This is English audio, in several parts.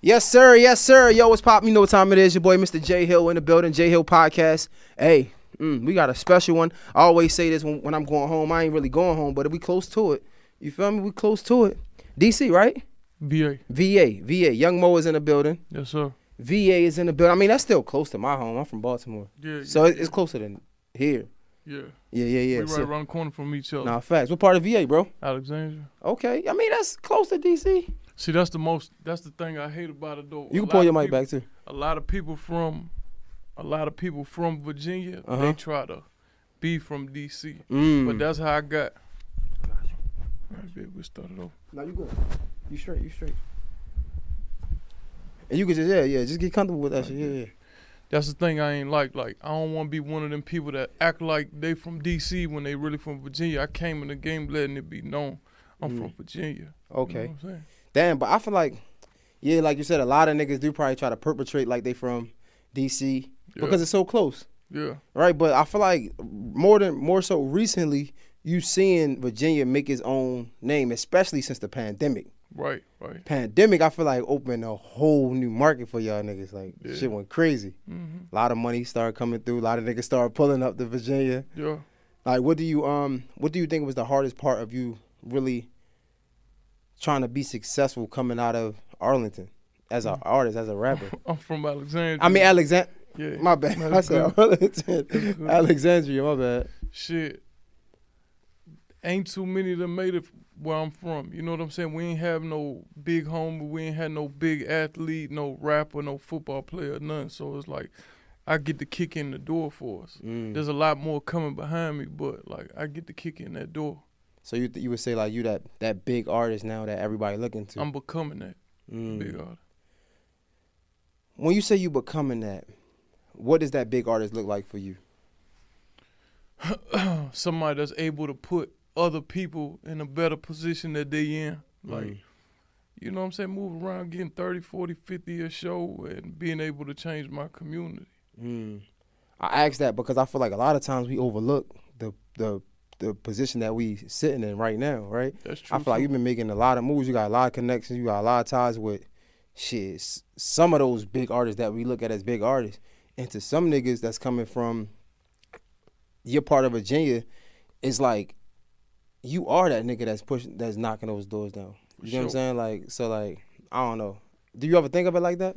Yes, sir. Yes, sir. Yo, what's poppin'? You know what time it is. Your boy, Mr. Jay Hill, in the building. Jay Hill Podcast. Hey, mm, we got a special one. I always say this when, when I'm going home. I ain't really going home, but we close to it. You feel me? We close to it. DC, right? VA. VA. VA. Young Moe is in the building. Yes, sir. VA is in the building. I mean, that's still close to my home. I'm from Baltimore. Yeah. So yeah, it- it's closer than here. yeah. Yeah, yeah, yeah. we right So- around the corner from each other. Nah, facts. What part of VA, bro? Alexandria. Okay. I mean, that's close to DC. See, that's the most. That's the thing I hate about it, though. You A can pull your mic people- back, too. A lot of people from, a lot of people from Virginia, Uh-huh. they try to be from DC, Mm. but that's how I got. All right, babe, we started off. Now you good. You straight. You straight. And you can just yeah, yeah, just get comfortable with that shit. Yeah, yeah. That's the thing I ain't like. Like I don't want to be one of them people that act like they from DC when they really from Virginia. I came in the game letting it be known I'm Mm. from Virginia. Okay. You know what I'm saying? Damn, but I feel like, yeah, like you said, a lot of niggas do probably try to perpetrate like they from DC Yeah. because it's so close, yeah. right? But I feel like more than more so recently, you seeing Virginia make its own name, especially since the pandemic. Right. Right. Pandemic, I feel like opened a whole new market for y'all niggas. Like Yeah. shit went crazy. hmm A lot of money started coming through. A lot of niggas started pulling up to Virginia. Yeah. Like, what do you um, what do you think was the hardest part of you really trying to be successful coming out of Arlington as an artist, as a rapper? I'm from Alexandria. I mean, Alexandria. yeah. My bad. I said. Arlington, Alexandria. My bad. Shit. Ain't too many that made it where I'm from. You know what I'm saying? We ain't have no big home. We ain't had no big athlete, no rapper, no football player, none. So it's like I get the kick in the door for us. Mm. There's a lot more coming behind me, but like I get the kick in that door. So you you would say like you that that big artist now that everybody looking to. I'm becoming that Mm. big artist. When you say you becoming that, what does that big artist look like for you? Somebody that's able to put other people in a better position that they in. Like Mm. you know what I'm saying? Move around, getting 30, 40, 50 a show and being able to change my community. Mm. I ask that because I feel like a lot of times we overlook the the the position that we sitting in right now, right? That's true. I feel like you've been making a lot of moves. You got a lot of connections. You got a lot of ties with shit. Some of those big artists that we look at as big artists, and to some niggas that's coming from your part of Virginia, it's like you are that nigga that's pushing, that's knocking those doors down. You know what I'm saying? Like, so like, I don't know. Do you ever think of it like that?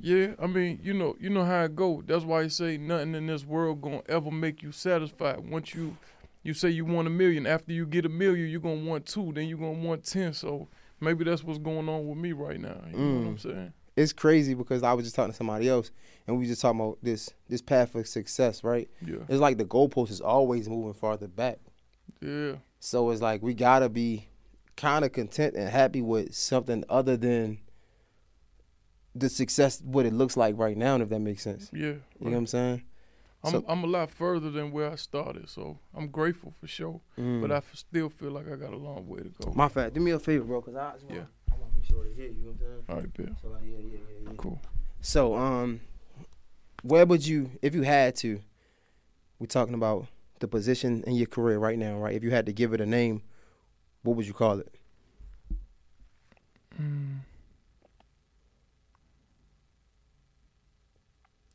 Yeah, I mean, you know, you know how it go. That's why you say nothing in this world gonna ever make you satisfied. Once you, you say you want a million. After you get a million, you're gonna want two. Then you're gonna want ten. So maybe that's what's going on with me right now. You know what I'm Mm. saying? It's crazy because I was just talking to somebody else, and we just talking about this this path of success, right? Yeah, It's like the goalpost is always moving farther back. yeah, So it's like we gotta be kind of content and happy with something other than the success what it looks like right now, if that makes sense. yeah. You know what I'm saying? I'm so- I'm a lot further than where I started, so I'm grateful for sure. But I f- still feel like I got a long way to go. Mm. my fact. Do me a favor, bro, cause I just Yeah. I want to make sure they hear you. You know what I'm saying? All right, Bill. So like, yeah, yeah, yeah, yeah. Cool. So um, where would you, if you had to, we're talking about the position in your career right now, right? If you had to give it a name, what would you call it? Mm.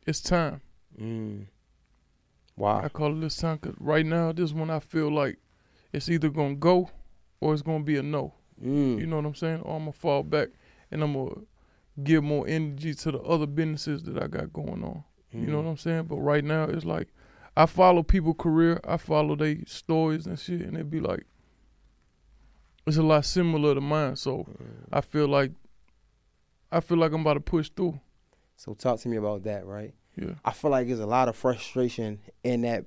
It's time. Mm. I call it this time 'cause right now, this one I feel like it's either gonna go or it's gonna be a no. Mm. You know what I'm saying? Or I'm gonna fall back and I'm gonna give more energy to the other businesses that I got going on. You know Mm. what I'm saying? But right now, it's like I follow people' career, I follow their stories and shit, and it'd be like it's a lot similar to mine. So Mm. I feel like I feel like I'm about to push through. So talk to me about that, right? Yeah, I feel like there's a lot of frustration in that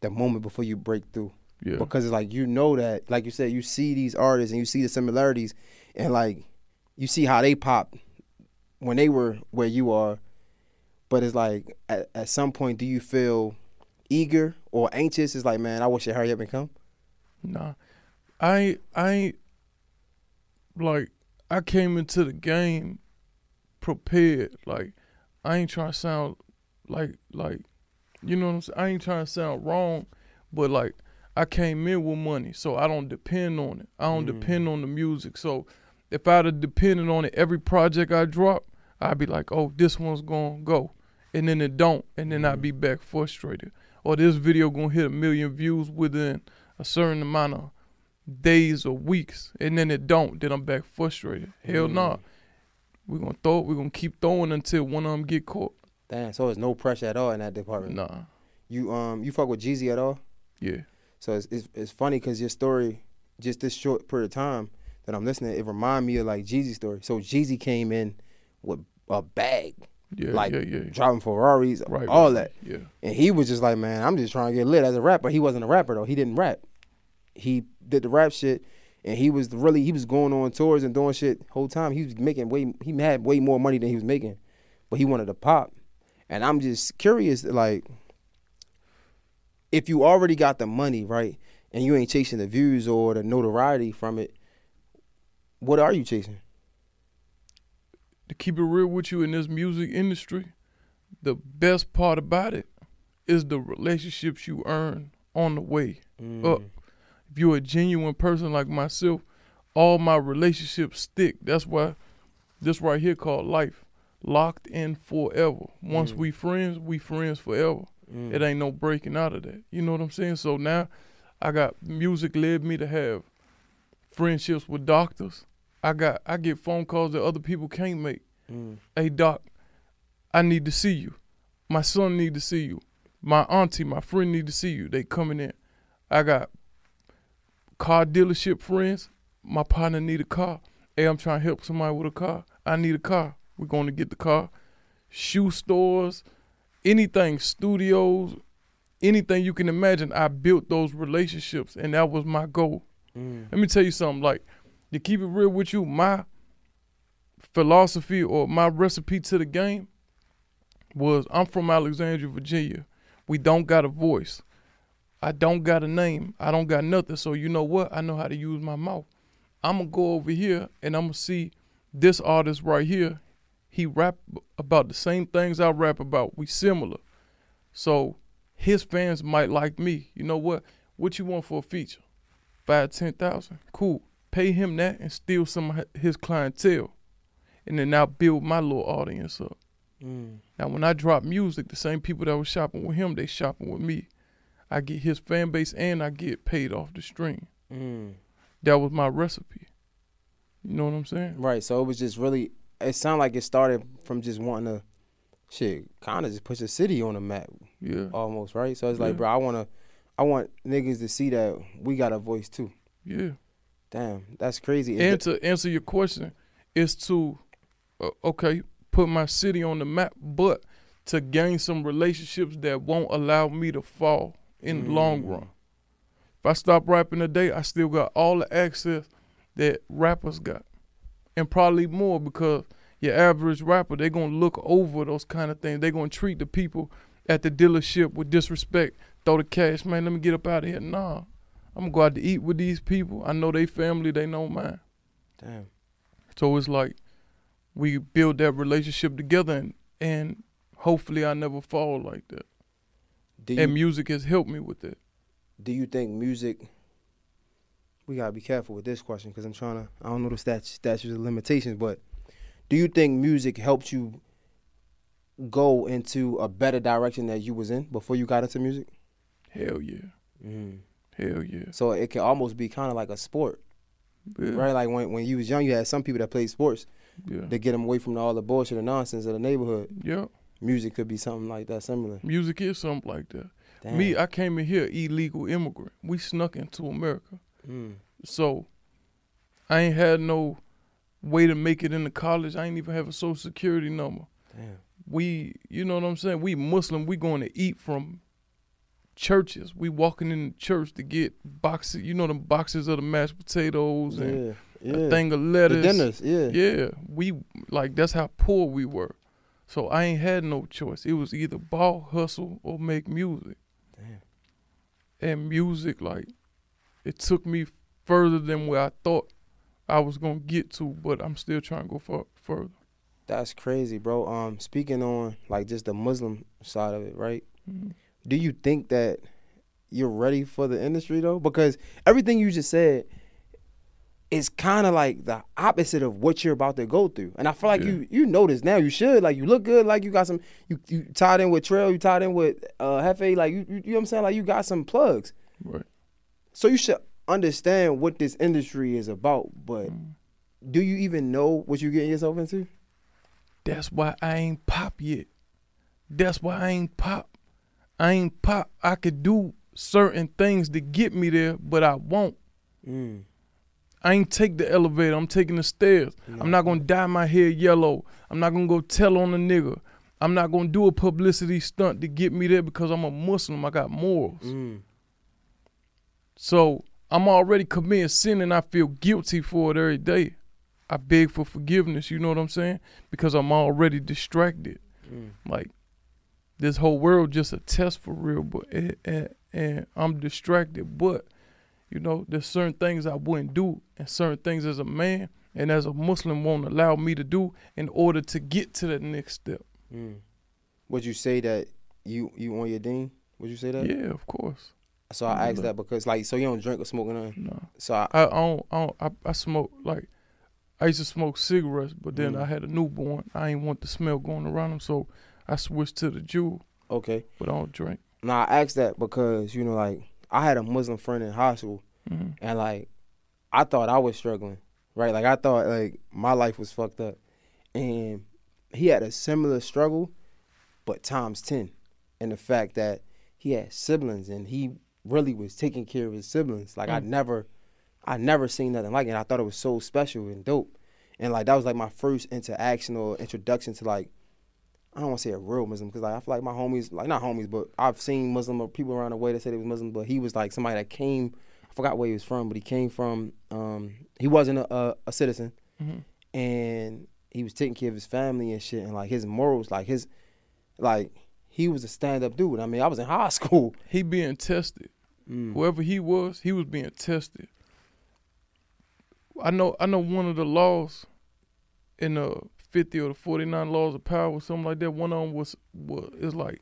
the moment before you break through. yeah, Because it's like you know that, like you said, you see these artists and you see the similarities and like you see how they pop when they were where you are, but it's like at, at some point, do you feel eager or anxious? It's like, man, I wish it hurry up and come. Nah, I I like I came into the game prepared. Like I ain't trying to sound like like you know what I'm saying. I ain't trying to sound wrong, but like I came in with money, so I don't depend on it. I don't Mm. depend on the music. So if I'd have depended on it every project I drop, I'd be like, oh, this one's gonna go, and then it don't, and then I'd be back frustrated. Or this video gonna hit a million views within a certain amount of days or weeks, and then it don't, then I'm back frustrated. Hell Mm. nah. We're gonna throw it, we're gonna keep throwing until one of them get caught. Damn, so there's no pressure at all in that department. Nah. You um, you fuck with Jeezy at all? Yeah. So it's it's, it's funny because your story, just this short period of time that I'm listening, it remind me of like Jeezy's story. So Jeezy came in with a bag, Yeah. like yeah, yeah. driving Ferraris, Right. all right, that. Yeah. And he was just like, man, I'm just trying to get lit as a rapper. He wasn't a rapper though. He didn't rap. He did the rap shit, and he was really he was going on tours and doing shit whole time. He was making way he had way more money than he was making, but he wanted to pop. And I'm just curious, like, if you already got the money right, and you ain't chasing the views or the notoriety from it, what are you chasing? to keep it real with you in this music industry, the best part about it is the relationships you earn on the way mm. up. If you're a genuine person like myself, all my relationships stick. That's why this right here called life. Locked in forever. Once Mm. we friends, we friends forever. It ain't no breaking out of that. You know what I'm saying? So now I got music led me to have friendships with doctors. I got I get phone calls that other people can't make. Mm. Hey doc, I need to see you. My son need to see you. My auntie, my friend need to see you. They coming in. I got car dealership friends. My partner need a car. Hey, I'm trying to help somebody with a car. I need a car. We're going to get the car. Shoe stores, anything, studios, anything you can imagine. I built those relationships, and that was my goal. Mm. Let me tell you something. Like to keep it real with you, my philosophy or my recipe to the game was I'm from Alexandria, Virginia. We don't got a voice. I don't got a name. I don't got nothing. So you know what? I know how to use my mouth. I'm gonna go over here and I'm gonna see this artist right here. He rap about the same things I rap about. We similar. So his fans might like me. You know what? What you want for a feature? Five, ten thousand. Cool. Pay him that and steal some of his clientele. And then now build my little audience up. Mm. Now when I drop music, the same people that was shopping with him, they shopping with me. I get his fan base and I get paid off the stream. Mm. That was my recipe. You know what I'm saying? Right. So it was just really. It sounded like it started from just wanting to, shit, kind of just push the city on the map, Yeah. almost. Right. So it's like, Yeah. bro, I wanna, I want niggas to see that we got a voice too. Yeah. Damn, that's crazy. And to answer your question, is to uh, okay put my city on the map, but to gain some relationships that won't allow me to fall in the long Mm. run. If I stop rapping today, I still got all the access that rappers got, and probably more because your average rapper they gonna look over those kind of things. They gonna treat the people at the dealership with disrespect. Throw the cash, man. Let me get up out of here. Nah, I'm gonna go out to eat with these people. I know they family. They know mine. damn. So it's like we build that relationship together, and, and hopefully I never fall like that. You and music has helped me with that. do you think music? We gotta be careful with this question because I'm trying to. I don't know the stat, statutes of limitations, but do you think music helped you go into a better direction that you was in before you got into music? Hell yeah, Mm. hell yeah, So it can almost be kind of like a sport, yeah, right? Like when when you was young, you had some people that played sports yeah, to get them away from all the bullshit and nonsense of the neighborhood. yeah. Music could be something like that, similar. Music is something like that. Damn. Me, I came in here illegal immigrant. We snuck into America, Mm. so I ain't had no way to make it into college. I ain't even have a social security number. Damn. we you know what I'm saying? We Muslim, we going to eat from churches. We walking in the church to get boxes, you know them boxes of the mashed potatoes and Yeah. Yeah. a thing of the lettuce. dinners, yeah. Yeah, we like that's how poor we were. So I ain't had no choice. It was either ball hustle or make music. Damn. And music, like, it took me further than where I thought I was gonna get to, but I'm still trying to go far, further. That's crazy, bro. Um, speaking on like just the Muslim side of it, right? Mhm. Do you think that you're ready for the industry though? Because everything you just said is kind of like the opposite of what you're about to go through. And I feel like Yeah. you you know this now. You should like you look good. Like you got some you you tied in with Trail. You tied in with uh Hefe. Like you, you you know what I'm saying. Like you got some plugs. Right. So you should understand what this industry is about. But Mm. do you even know what you're getting yourself into? That's why I ain't pop yet. That's why I ain't pop. I ain't pop. I could do certain things to get me there, but I won't. Mm. I ain't take the elevator. I'm taking the stairs. I'm not gonna dye my hair yellow. I'm not gonna go tell on a nigga. I'm not gonna do a publicity stunt to get me there because I'm a Muslim. I got morals. Mm. So I'm already committing sin and I feel guilty for it every day. I beg for forgiveness, you know what I'm saying? Because I'm already distracted. Mm. Like this whole world just a test for real, but and, and, and I'm distracted. But you know, there's certain things I wouldn't do, and certain things as a man and as a Muslim won't allow me to do in order to get to that next step. Mm. Would you say that you you on your deen? Would you say that? Yeah, of course. So I asked that because like so you don't drink or smoke or nothing. No, So I, I, I don't. I, don't I, I smoke like I used to smoke cigarettes, but then Mm. I had a newborn. I ain't want the smell going around them, so I switched to the Juul. okay. but I don't drink. Now I asked that because you know like I had a Muslim friend in high school hmm and like I thought I was struggling, right? Like I thought like my life was fucked up, and he had a similar struggle, but times ten, and the fact that he had siblings and he really was taking care of his siblings. Like I Mm. never, I never seen nothing like it. And I thought it was so special and dope, and like that was like my first interaction or introduction to like. I don't want to say a real Muslim because like I feel like my homies, like not homies, but I've seen Muslim or people around the way that said he was Muslim, but he was like somebody that came I forgot where he was from, but he came from. Um, he wasn't a, a, a citizen, hmm and he was taking care of his family and shit, and like his morals, like his, like he was a stand up dude. I mean, I was in high school. He being tested. Mm. Whoever he was, he was being tested. I know. I know one of the laws in the fifty or the forty nine laws of power, or something like that. One of them was was is like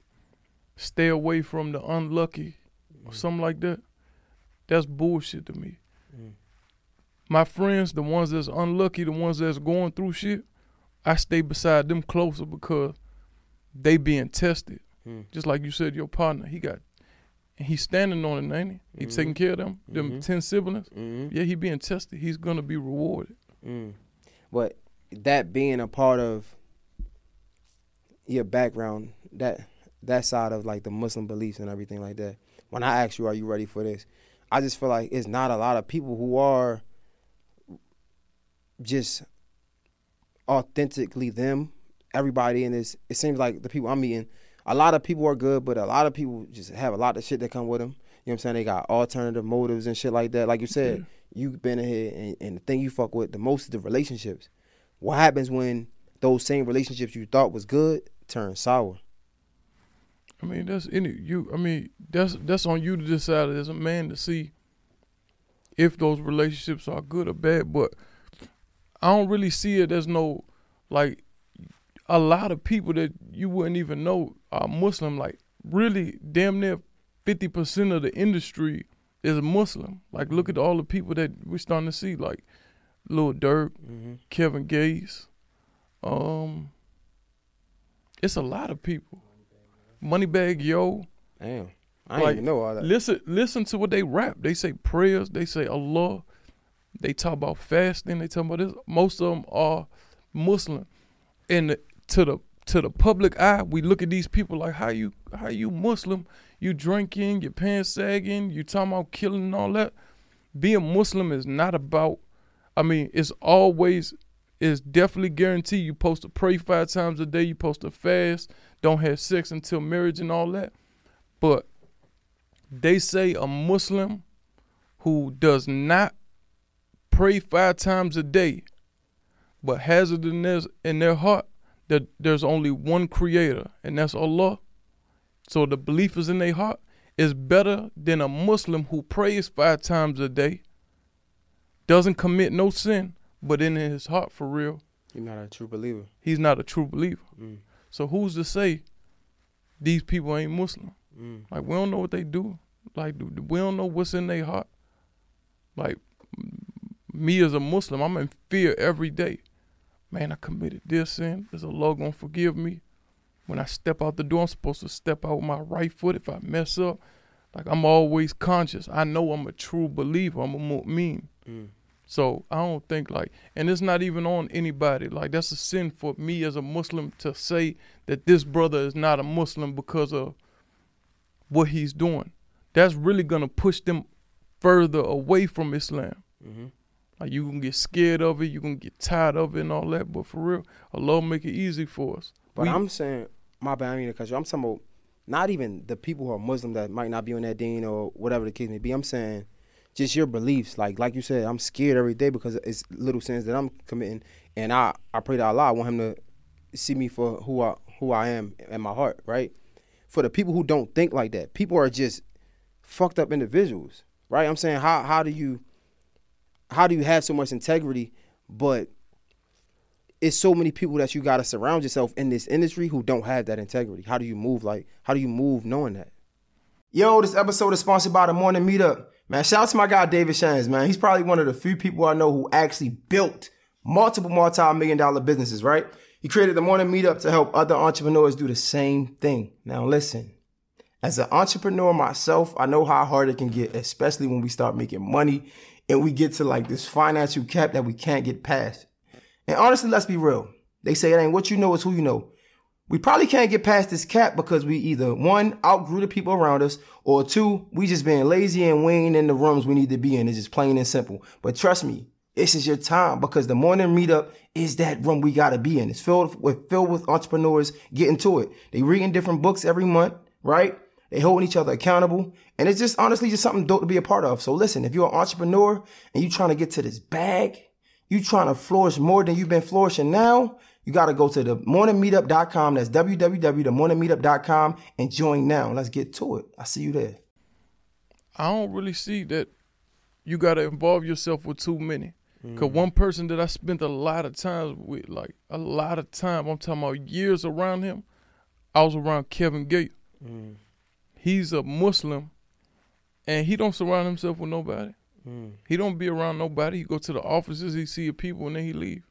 stay away from the unlucky or something like that. That's bullshit to me. Mm. My friends, the ones that's unlucky, the ones that's going through shit, I stay beside them closer because they being tested. Mm. Just like you said, your partner, he got, he's standing on it, ain't he? He Mhm. taking care of them, them Mhm. ten siblings. Mm-hmm. Yeah, he being tested. He's gonna be rewarded. Mm. But that being a part of your background, that that side of like the Muslim beliefs and everything like that. When I ask you, are you ready for this? I just feel like it's not a lot of people who are just authentically them. Everybody in this, it seems like the people I'm meeting, a lot of people are good, but a lot of people just have a lot of shit that come with them. You know what I'm saying? They got alternative motives and shit like that. Like you said, Yeah. you've been in here, and, and the thing you fuck with the most is the relationships. What happens when those same relationships you thought was good turn sour? I mean, that's any you. I mean, that's that's on you to decide as a man to see if those relationships are good or bad. But I don't really see it as no like a lot of people that you wouldn't even know are Muslim. Like really, damn near fifty percent of the industry is Muslim. Like look at all the people that we're starting to see, like Lil Durk, Mm-hmm. Kevin Gates. Um, it's a lot of people. Moneybagg Yo. Damn, I Like, didn't even know all that. Listen, listen to what they rap. They say prayers. They say Allah. They talk about fasting. They talk about this. Most of them are Muslim, and the- to the to the public eye, we look at these people like how you how you Muslim. You drinking, your pants sagging, you talking about killing and all that. Being Muslim is not about. I mean, it's always it's definitely guaranteed you supposed to pray five times a day. You supposed to fast. Don't have sex until marriage and all that. But they say a Muslim who does not pray five times a day, but has it in their, in their heart that there's only one creator, and that's Allah. So the belief is in their heart is better than a Muslim who prays five times a day, doesn't commit no sin, but in his heart for real, You're not a true believer. he's not a true believer. Mm. So who's to say these people ain't Muslim? Mm. Like we don't know what they do. Like we don't know what's in their heart. Like me as a Muslim, I'm in fear every day. Man, I committed this sin. Is Allah gonna forgive me? When I step out the door, I'm supposed to step out with my right foot. If I mess up, like I'm always conscious. I know I'm a true believer. I'm a mu'min. Mm. So I don't think like, and it's not even on anybody. Like that's a sin for me as a Muslim to say that this brother is not a Muslim because of what he's doing. That's really gonna push them further away from Islam. hmm Like you can get scared of it, you can get tired of it and all that. But for real, Allah make it easy for us. But We- I'm saying, my bad, I mean, because I'm talking about not even the people who are Muslim that might not be on that deen or whatever the case may be. I'm saying just your beliefs. Like like you said, I'm scared every day because it's little sins that I'm committing, and I I pray to Allah. I want Him to see me for who I who I am in my heart. Right. For the people who don't think like that, people are just fucked up individuals. Right. I'm saying how how do you how do you have so much integrity, but it's so many people that you got to surround yourself in this industry who don't have that integrity. How do you move? Like, how do you move knowing that? Yo, this episode is sponsored by the Morning Meetup. Man, shout out to my guy David Shands, man. He's probably one of the few people I know who actually built multiple multi-million dollar businesses, right? He created the Morning Meetup to help other entrepreneurs do the same thing. Now listen, as an entrepreneur myself, I know how hard it can get, especially when we start making money and we get to like this financial cap that we can't get past. And honestly, let's be real. They say it ain't what you know, it's who you know. We probably can't get past this cap because we either one, outgrew the people around us, or two, we just being lazy and we ain't in the rooms we need to be in. It's just plain and simple. But trust me, this is your time because the morning meetup is that room we gotta be in. It's filled with filled with entrepreneurs getting to it. They reading different books every month, right? They holding each other accountable. And it's just honestly just something dope to be a part of. So listen, if you're an entrepreneur and you're trying to get to this bag, you trying to flourish more than you've been flourishing now, you got to go to the morningmeetup.com. That's www.themorningmeetup.com and join now. Let's get to it. I see you there. I don't really see that you got to involve yourself with too many. Mm. Cause one person that I spent a lot of time with, like a lot of time, I'm talking about years around him. I was around Kevin Gate. Mm. He's a Muslim, and he don't surround himself with nobody. Hmm. He don't be around nobody. He go to the offices, he see people, and then he leave.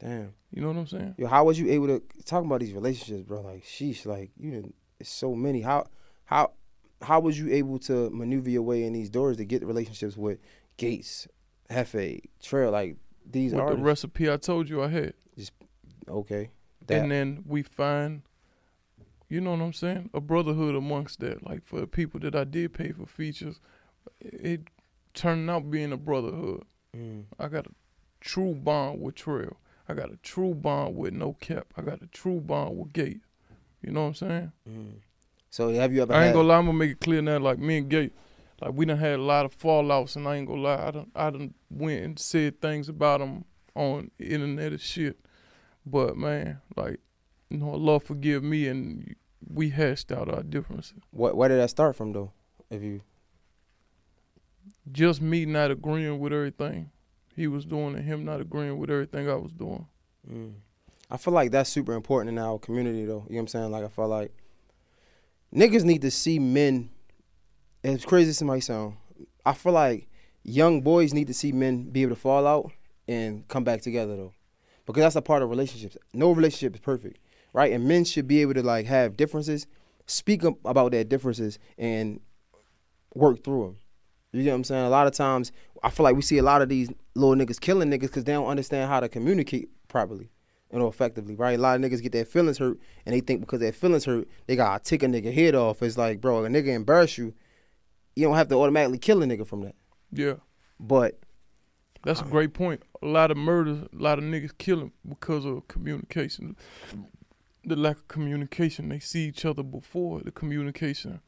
Damn. You know what I'm saying? Yo, how was you able to talk about these relationships, bro? Like, sheesh, like you didn't. It's so many. How, how, how was you able to maneuver your way in these doors to get relationships with Gates, Hefe, Trail, like these With the recipe I told you I had. Just okay. That, and then we find, you know what I'm saying, a brotherhood amongst that. Like for the people that I did pay for features, it turned out being a brotherhood. mm, I got a true bond with Trail. I got a true bond with No Cap. I got a true bond with Gate. You know what I'm saying? mm. So have you ever? I ain't gonna lie, I'm gonna make it clear now. Like me and Gate, like we done had a lot of fallouts, and I ain't gonna lie, I done I done went and said things about him on internet and shit. But man, like you know, Allah forgive me, and we hashed out our differences. What? Where did that start from, though? If you, Just me not agreeing with everything he was doing, and him not agreeing with everything I was doing. mm. I feel like that's super important in our community, though. You know what I'm saying? Like, I feel like niggas need to see men. As crazy as it might sound, I feel like young boys need to see men be able to fall out and come back together, though, because that's a part of relationships. No relationship is perfect, right? And men should be able to like have differences, speak up about their differences, and work through them. You get what I'm saying? A lot of times, I feel like we see a lot of these little niggas killing niggas because they don't understand how to communicate properly, know, effectively, right? A lot of niggas get their feelings hurt, and they think because their feelings hurt, they gotta take a nigga head off. It's like, bro, a nigga embarrass you, you don't have to automatically kill a nigga from that. Yeah, But that's a great point. A lot of murders, a lot of niggas killing because of communication. The lack of communication. They see each other before the communication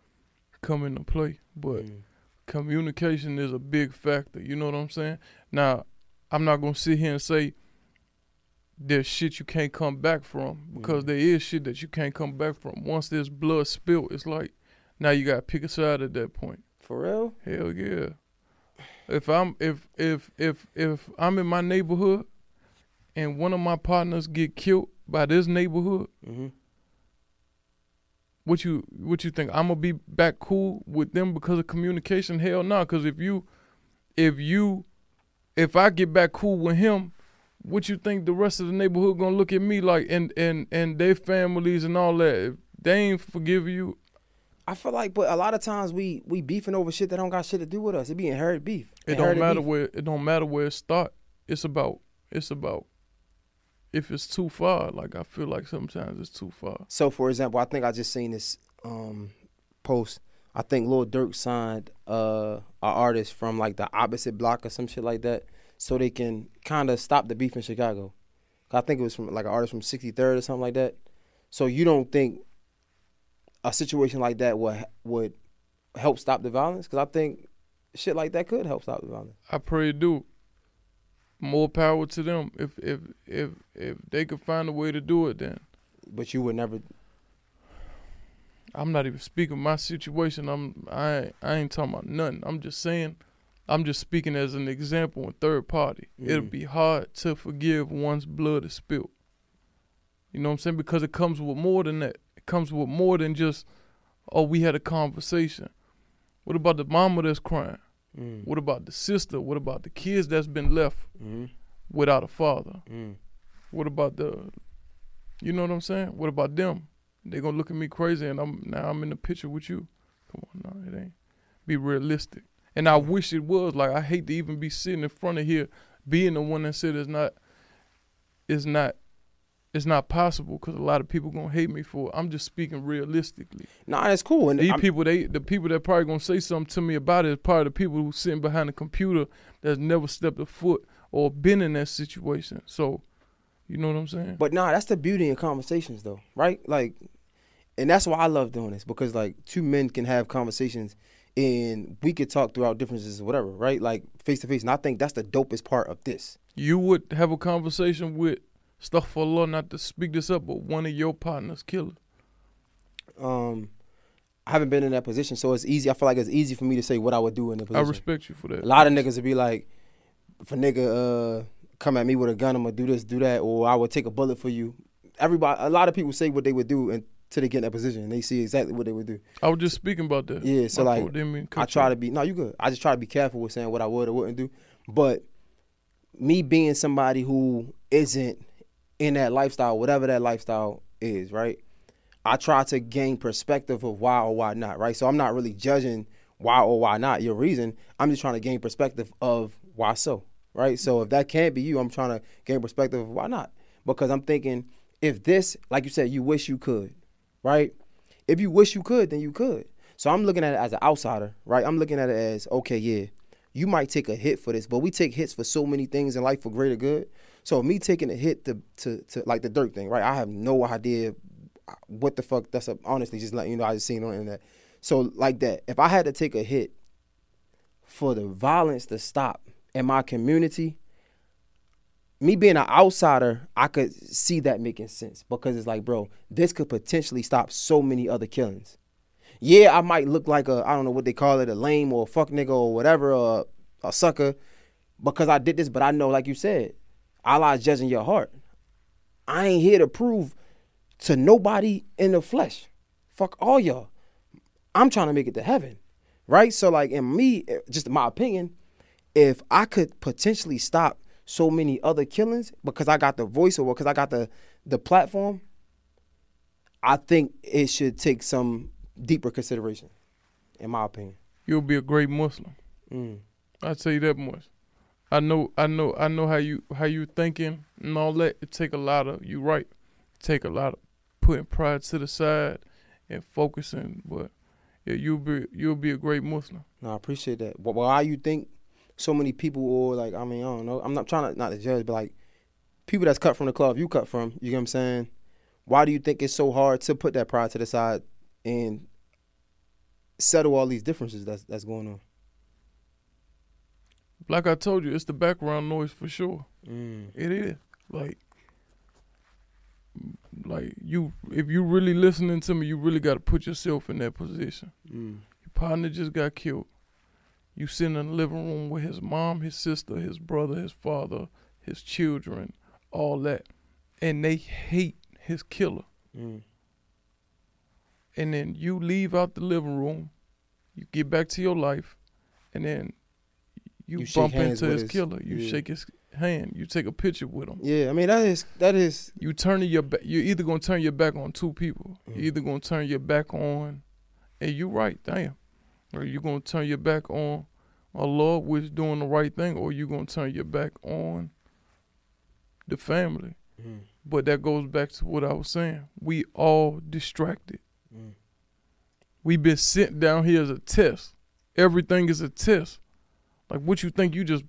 come into play, but. Mm. communication is a big factor. You know what I'm saying? Now, I'm not gonna sit here and say there's shit you can't come back from because Mhm. there is shit that you can't come back from. Once there's blood spilled, it's like now you gotta pick a side at that point. For real? Hell yeah. If I'm if if if if I'm in my neighborhood and one of my partners get killed by this neighborhood, Mm-hmm. what you what you think? I'm gonna be back cool with them because of communication? Hell no. Cause if you if you if I get back cool with him, what you think the rest of the neighborhood gonna look at me like and and and their families and all that? If they ain't forgive you, I feel like, but a lot of times we we beefing over shit that don't got shit to do with us. It be inherited beef. it don't matter beef. where it don't matter where it start. It's about it's about if it's too far. Like I feel like sometimes it's too far. So, for example, I think I just seen this um, post. I think Lil Durk signed uh, an artist from like the opposite block or some shit like that, so they can kind of stop the beef in Chicago. I think it was from like an artist from 63rd or something like that. So you don't think a situation like that would would help stop the violence? Because I think shit like that could help stop the violence. I pray do. More power to them. If if if if they could find a way to do it, then But you would never. I'm not even speaking my situation. I'm I ain't, I ain't talking about nothing. I'm just saying. I'm just speaking as an example in third party. It'll Mhm. be hard to forgive once blood is spilled. You know what I'm saying? Because it comes with more than that. It comes with more than just, oh, we had a conversation. What about the mama that's crying? Mm. What about the sister? What about the kids that's been left Mm. without a father? Mm. What about the, you know what I'm saying? What about them? They gonna look at me crazy, and I'm now I'm in the picture with you. Come on, no, it ain't. Be realistic. And I wish it was. Like I hate to even be sitting in front of here, being the one that said it's not, it's not, it's not possible because a lot of people gonna hate me for. it. I'm just speaking realistically. Nah, that's cool. And These I'm- people, they the people that probably gonna say something to me about it is probably the people who sitting behind the computer that's never stepped a foot or been in that situation. So, you know what I'm saying? But nah, that's the beauty in conversations, though, right? Like, and that's why I love doing this because like two men can have conversations and we could talk throughout differences or whatever, right? Like face to face. And I think that's the dopest part of this. you would have a conversation with Astaghfirullah, not to speak this up, but one of your partners killed. Um, I haven't been in that position, so it's easy. I feel like it's easy for me to say what I would do in the position. I respect you for that. A lot of niggas would be like, if a nigga uh come at me with a gun, I'm gonna do this, do that, or I would take a bullet for you. Everybody, a lot of people say what they would do until they get in that position, and they see exactly what they would do. I was just speaking about that. Yeah, so My like, fault, didn't mean to I try you. to be no, you good. I just try to be careful with saying what I would or wouldn't do. But me being somebody who isn't in that lifestyle, whatever that lifestyle is, right? I try to gain perspective of why or why not, right? So I'm not really judging why or why not your reason. I'm just trying to gain perspective of why so, right? So if that can't be you, I'm trying to gain perspective of why not. Because I'm thinking if this, like you said, you wish you could, right? If you wish you could, then you could. So I'm looking at it as an outsider, right? I'm looking at it as, okay, yeah, you might take a hit for this, but we take hits for so many things in life for greater good. So me taking a hit to to, to like the Durk thing, right? I have no idea what the fuck that's a, honestly just letting you know I just seen on the internet. So like that, if I had to take a hit for the violence to stop in my community, me being an outsider, I could see that making sense because it's like, bro, this could potentially stop so many other killings. Yeah, I might look like a I don't know what they call it, a lame or a fuck nigga or whatever, or a sucker, because I did this. But I know, like you said, Allah's judging your heart. I ain't here to prove to nobody in the flesh. Fuck all y'all. I'm trying to make it to heaven, right? So like, in me, just my opinion, if I could potentially stop so many other killings because I got the voice or because I got the the platform, I think it should take some deeper consideration, in my opinion. You'll be a great Muslim. Mm. I tell you that much. I know, I know, I know how you how you thinking and all that. It take a lot of you right. Take a lot of putting pride to the side and focusing. But yeah, you'll be you'll be a great Muslim. No, I appreciate that. But why you think so many people, or like, I mean, I don't know. I'm not trying to not to judge, but like people that's cut from the cloth you cut from. You get what I'm saying? Why do you think it's so hard to put that pride to the side and settle all these differences that's that's going on? Like I told you, it's the background noise for sure. Mm. It is like, like you. If you really listening to me, you really got to put yourself in that position. Mm. Your partner just got killed. You sitting in the living room with his mom, his sister, his brother, his father, his children, all that, and they hate his killer. Mm. And then you leave out the living room, you get back to your life, and then you, You bump into his, his- killer. You yeah. shake his hand. You take a picture with him. Yeah, I mean that is that is You turning your back. You're either gonna turn your back on two people. Mm. You're either gonna turn your back on, and you right, damn, or you gonna turn your back on Allah, which doing the right thing, or you gonna turn your back on the family. Mm. But that goes back to what I was saying. We all distracted. Mm. We've been sent down here as a test. Everything is a test. Like what you think you just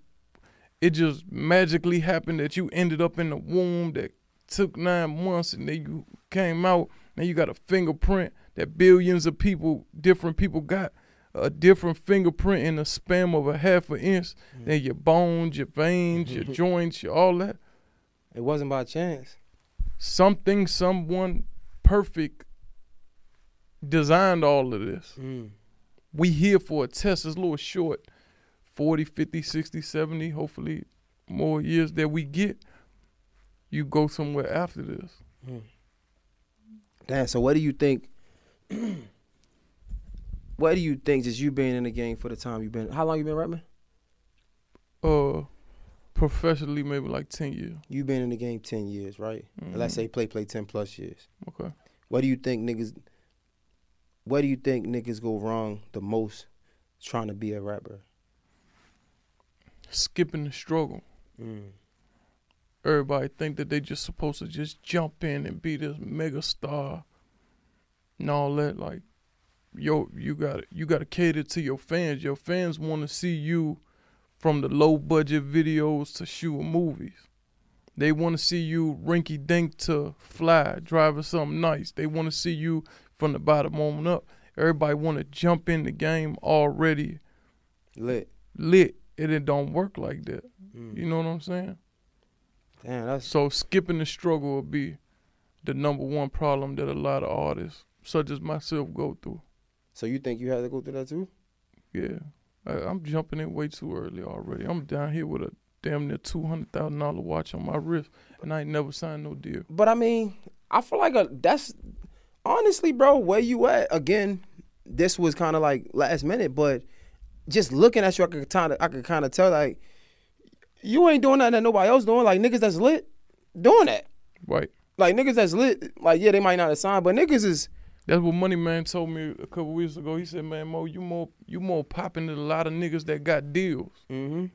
it just magically happened that you ended up in the womb that took nine months and then you came out and you got a fingerprint that billions of people, different people got a different fingerprint in the span of a half an inch. Then your bones, your veins, your joints, your all that. it wasn't by chance. Something, someone perfect designed all of this. Mm. we here for a test. It's a little short 40, 50, 60, 70, hopefully more years that we get. You go somewhere after this. Damn. So what do you think? what do you think? Just you being in the game for the time you've been. How long you been rapping? Uh, professionally, maybe like 10 years. You've been in the game ten years, right? And Let's say play play ten plus years. Okay. What do you think niggas? What do you think niggas go wrong the most trying to be a rapper? Skipping the struggle. Mm. Everybody think that they just supposed to just jump in and be this mega star and all that. Like, yo, you got you got to cater to your fans. Your fans want to see you from the low budget videos to shoot movies. They want to see you rinky dink to fly, driving something nice. They want to see you from the bottom on up. Everybody want to jump in the game already Lit. lit. And It don't work like that. Mm. You know what I'm saying? Damn, that's So skipping the struggle would be the number one problem that a lot of artists, such as myself, go through. so. You think you had to go through that too? Yeah, I, I'm jumping in way too early already. I'm down here with a damn near two hundred thousand dollar watch on my wrist, and I ain't never signed no deal. But I mean, I feel like a, that's honestly, bro, where you at? Again, this was kind of like last minute, but just looking at you, I could kind of, I could kind of tell like you ain't doing nothing that nobody else doing. Like niggas that's lit doing that. Right. Like niggas that's lit, like yeah, they might not have signed, but niggas is That's what Money Man told me a couple weeks ago. He said, "Man, Moe, you more you more popping than a lot of niggas that got deals." mm-hmm.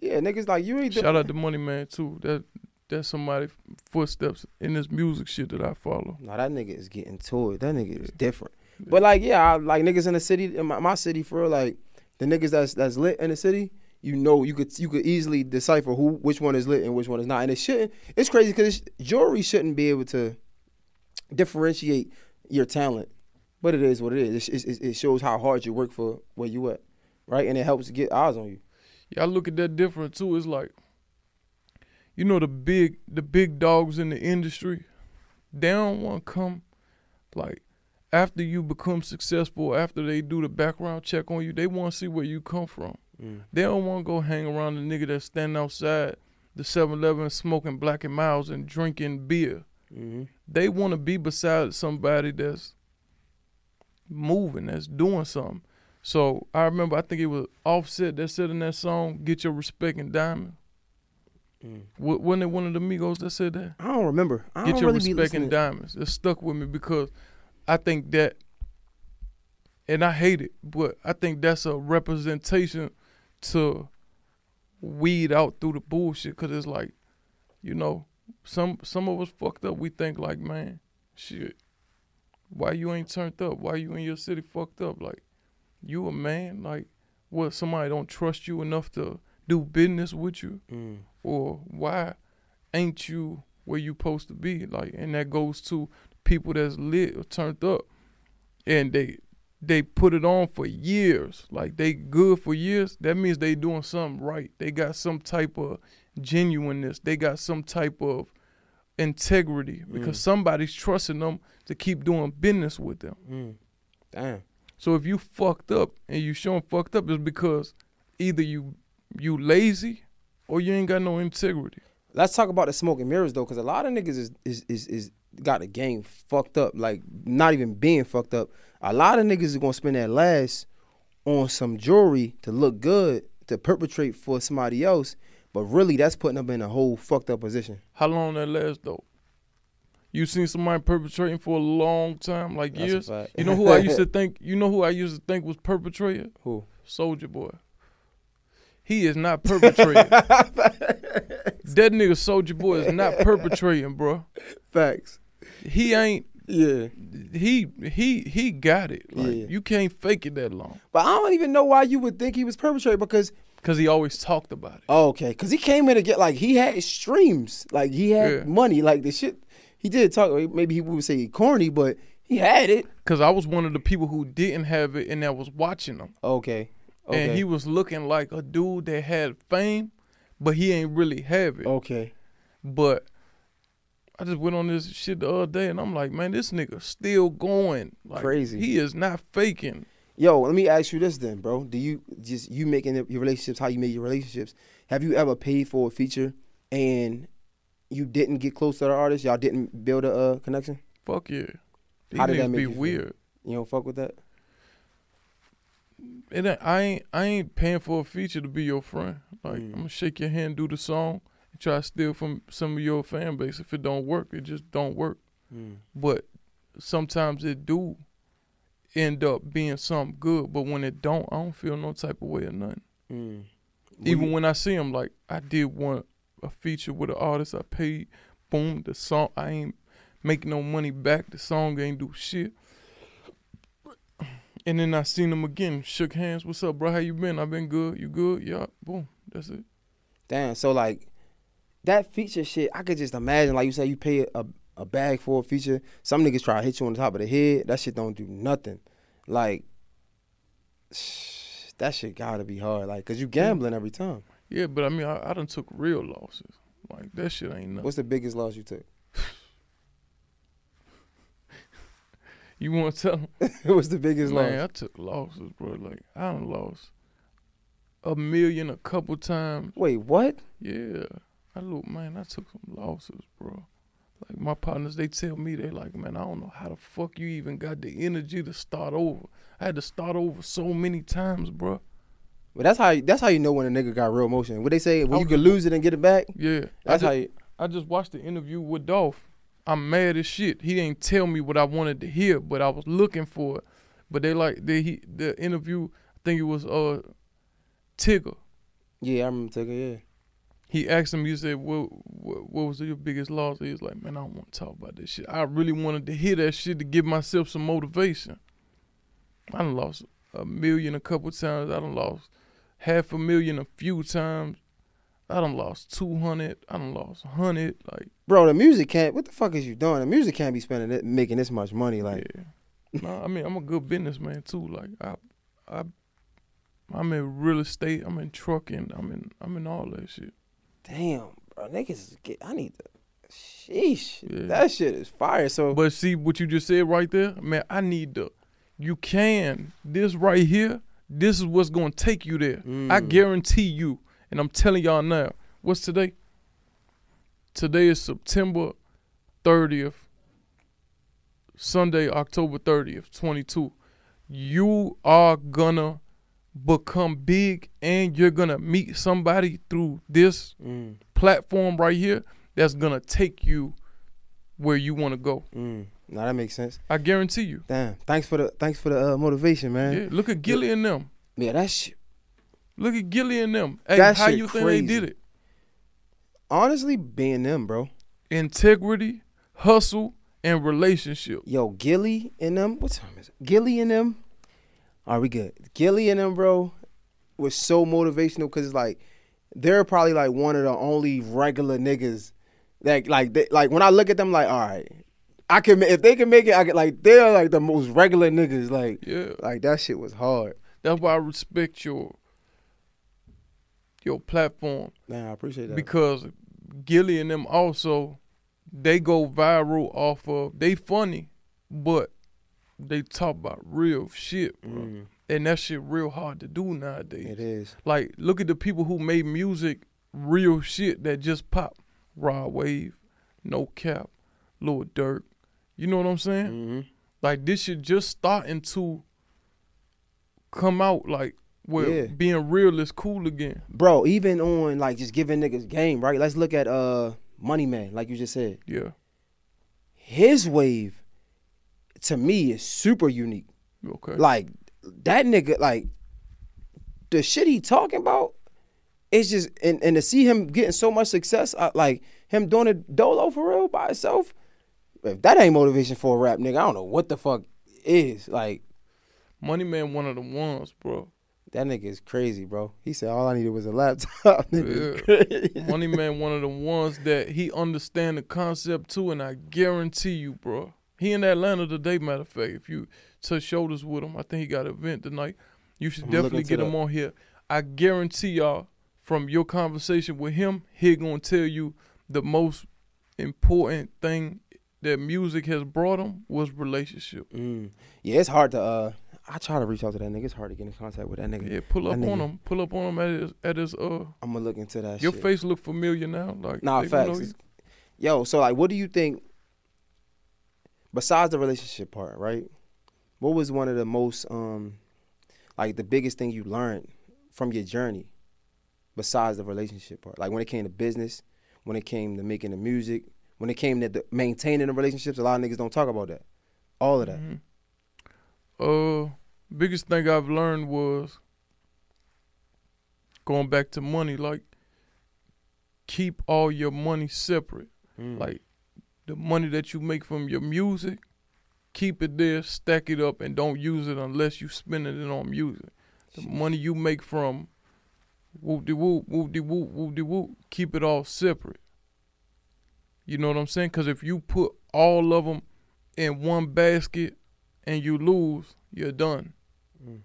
yeah, niggas like you ain't. Shout out to Money Man too. That that's somebody footsteps in this music shit that I follow. No, that nigga is getting to it. That nigga is different. But like, yeah, I, like niggas in the city, in my, my city, for real, like the niggas that's that's lit in the city, you know, you could you could easily decipher who which one is lit and which one is not. And it shouldn't. It's crazy because jury shouldn't be able to differentiate your talent, but it is what it is. It, it, it shows how hard you work for where you at, right? And it helps get eyes on you. Yeah, I look at that different too. It's like, you know, the big the big dogs in the industry, they don't want to come, like, after you become successful, after they do the background check on you, they want to see where you come from. They don't want to go hang around the nigga that's standing outside the 7-Eleven smoking Black and Milds and drinking beer. Mm-hmm. They want to be beside somebody that's moving, that's doing something. So I remember, I think it was Offset that said in that song, "Get your respect in diamond." Mm. Wa- Wasn't it one of the Migos that said that? I don't remember. I Get don't your really respect in diamonds. It stuck with me because I think that, and I hate it, but I think that's a representation to weed out through the bullshit. Cause it's like, you know, some some of us fucked up. We think like, man, shit, why you ain't turned up? Why you in your city fucked up? Like, you a man? Like, what? Somebody don't trust you enough to do business with you? Mm. or why ain't you where you supposed to be? Like, and that goes to people that's lit or turned up, and they they put it on for years. Like they good for years. That means they doing something right. They got some type of genuineness. They got some type of integrity because somebody's trusting them to keep doing business with them. Mm. Damn. So if you fucked up and you showing fucked up, it's because either you you lazy or you ain't got no integrity. Let's talk about the smoke and mirrors though, because a lot of niggas is is is, is got the game fucked up. Like not even being fucked up. A lot of niggas is gonna spend that last on some jewelry to look good to perpetrate for somebody else, but really that's putting them in a whole fucked up position. How long that last though? You seen somebody perpetrating for a long time, like That's years. You know who I used to think. You know who I used to think was perpetrating. Who? Soulja Boy. He is not perpetrating. that nigga Soulja Boy is not perpetrating, bro. Facts. He ain't. Yeah. He he he got it. Like Yeah. you can't fake it that long. But I don't even know why you would think he was perpetrating because Cause he always talked about it. oh, okay, because he came in to get like he had streams, like he had Yeah. money, like the shit. He did talk. Maybe he would say corny, but he had it. Cause I was one of the people who didn't have it and that was watching him. Okay. Okay. And he was looking like a dude that had fame, but he ain't really have it. okay. But I just went on this shit the other day and I'm like, man, this nigga still going. Like, Crazy. He is not faking. Yo, let me ask you this then, bro. Do you just you making your relationships how you make your relationships? Have you ever paid for a feature and you didn't get close to the artist? Y'all didn't build a uh, connection? Fuck yeah. These How did that make be you weird. You don't fuck with that? It I ain't I ain't paying for a feature to be your friend. Like Mm. I'm gonna shake your hand, do the song, try to steal from some of your fan base. If it don't work, it just don't work. But sometimes it do end up being something good. But when it don't, I don't feel no type of way or nothing. Mm. Even you- when I see him, like I did one a feature with an artist, I paid. Boom, the song I ain't making no money back. The song ain't do shit. And then I seen him again, shook hands. What's up, bro? How you been? I been good. You good? Yeah. Boom. That's it. Damn. So like that feature shit, I could just imagine. Like you say, you pay a a bag for a feature. Some niggas try to hit you on the top of the head. That shit don't do nothing. Like that shit gotta be hard. Like, cause you gambling every time. Yeah, but I mean, I, I done took real losses. Like that shit ain't nothing. What's the biggest loss you took? you want to tell him? What's the biggest loss. Man, loss? I took losses, bro. Like I done lost a million a couple times. Wait, what? Yeah. I look, man, I took some losses, bro. Like my partners, they tell me they like, man, I don't know how the fuck you even got the energy to start over. I had to start over so many times, bro. But that's how you, that's how you know when a nigga got real emotion. What they say, when you could lose it and get it back. Yeah. That's I how you. I just watched the interview with Dolph. I'm mad as shit. He didn't tell me what I wanted to hear, but I was looking for it. But they like they he the interview. I think it was uh Tigger. Yeah, I remember taking. Yeah. He asked him. He said, "What what, what was your biggest loss?" He was like, "Man, I don't want to talk about this shit. I really wanted to hear that shit to give myself some motivation." I done lost a million a couple times. I done lost half a million a few times. I done lost two hundred. I done lost a hundred. Like Bro, the music can't. What the fuck is you doing? The music can't be spending it, making this much money. Like, yeah. No, I mean I'm a good businessman too. Like I, I, I'm in real estate. I'm in trucking. I'm in I'm in all that shit. Damn, bro, niggas. is Get, I need to. Sheesh, Yeah. that shit is fire. So, But see what you just said right there, man. I need to. You can this right here. This is what's gonna take you there. I Mm. guarantee you. And I'm telling y'all now. What's today? Today is September 30th. Sunday, October 30th, 22. You are gonna become big and you're gonna meet somebody through this mm, platform right here that's gonna take you where you wanna go. mm. Now that makes sense. I guarantee you. Damn, thanks for the thanks for the uh, motivation, man. Yeah, look at Gillie and them. Yeah, that shit. Look at Gillie and them. Hey, That how you think crazy. they did it? Honestly, being them, bro. Integrity, hustle, and relationship. Yo, Gillie and them. What time is it? Gillie and them. Are we good? Gillie and them, bro, was so motivational because it's like they're probably like one of the only regular niggas that like they, like when I look at them, like all right, I can if they can make it. I can like they're like the most regular niggas. Like Yeah. like that shit was hard. That's why I respect your your platform Man, I appreciate that. because Gillie and them also they go viral off of they funny, but they talk about real shit, bro. Mm, And that shit real hard to do nowadays. it is. Like, look at the people who made music, real shit that just pop. Rod Wave, No Cap, Lil Durk. You know what I'm saying? hmm Like this shit just starting to come out like where Yeah. being real is cool again. Bro, even on like just giving niggas game, right? Let's look at uh Money Man, like you just said. Yeah. His wave, to me, is super unique. Okay. Like that nigga, like the shit he talking about, it's just and, and to see him getting so much success, uh, like him doing a dolo for real by himself. If that ain't motivation for a rap nigga, I don't know what the fuck is. Like Money Man one of the ones, bro. that nigga is crazy, bro. He said all I needed was a laptop. crazy. Money Man one of the ones that he understand the concept too, and I guarantee you, bro. He in Atlanta today, matter of fact. If you touch shoulders with him, I think he got an event tonight. You should I'ma definitely get him that. on here. I guarantee y'all, from your conversation with him, he gonna tell you the most important thing that music has brought him was relationship. Mm. Yeah, it's hard to. uh I try to reach out to that nigga. It's hard to get in contact with that nigga. Yeah, pull up That on nigga- him. Pull up on him at his at his uh. I'm gonna look into that. Your shit. face look familiar now. Like Nah, facts. Yo, so like, what do you think? Besides the relationship part, right? What was one of the most, um, like the biggest thing you learned from your journey, besides the relationship part? Like when it came to business, when it came to making the music, when it came to the, maintaining the relationships. A lot of niggas don't talk about that. All of that. Mhm. Uh, biggest thing I've learned was going back to money. Like, keep all your money separate. Mm. Like, the money that you make from your music, keep it there, stack it up, and don't use it unless you spending it on music. The money you make from whoop de whoop, whoop de whoop, whoop de whoop, keep it all separate. You know what I'm saying? Because if you put all of them in one basket and you lose, you're done. Mm.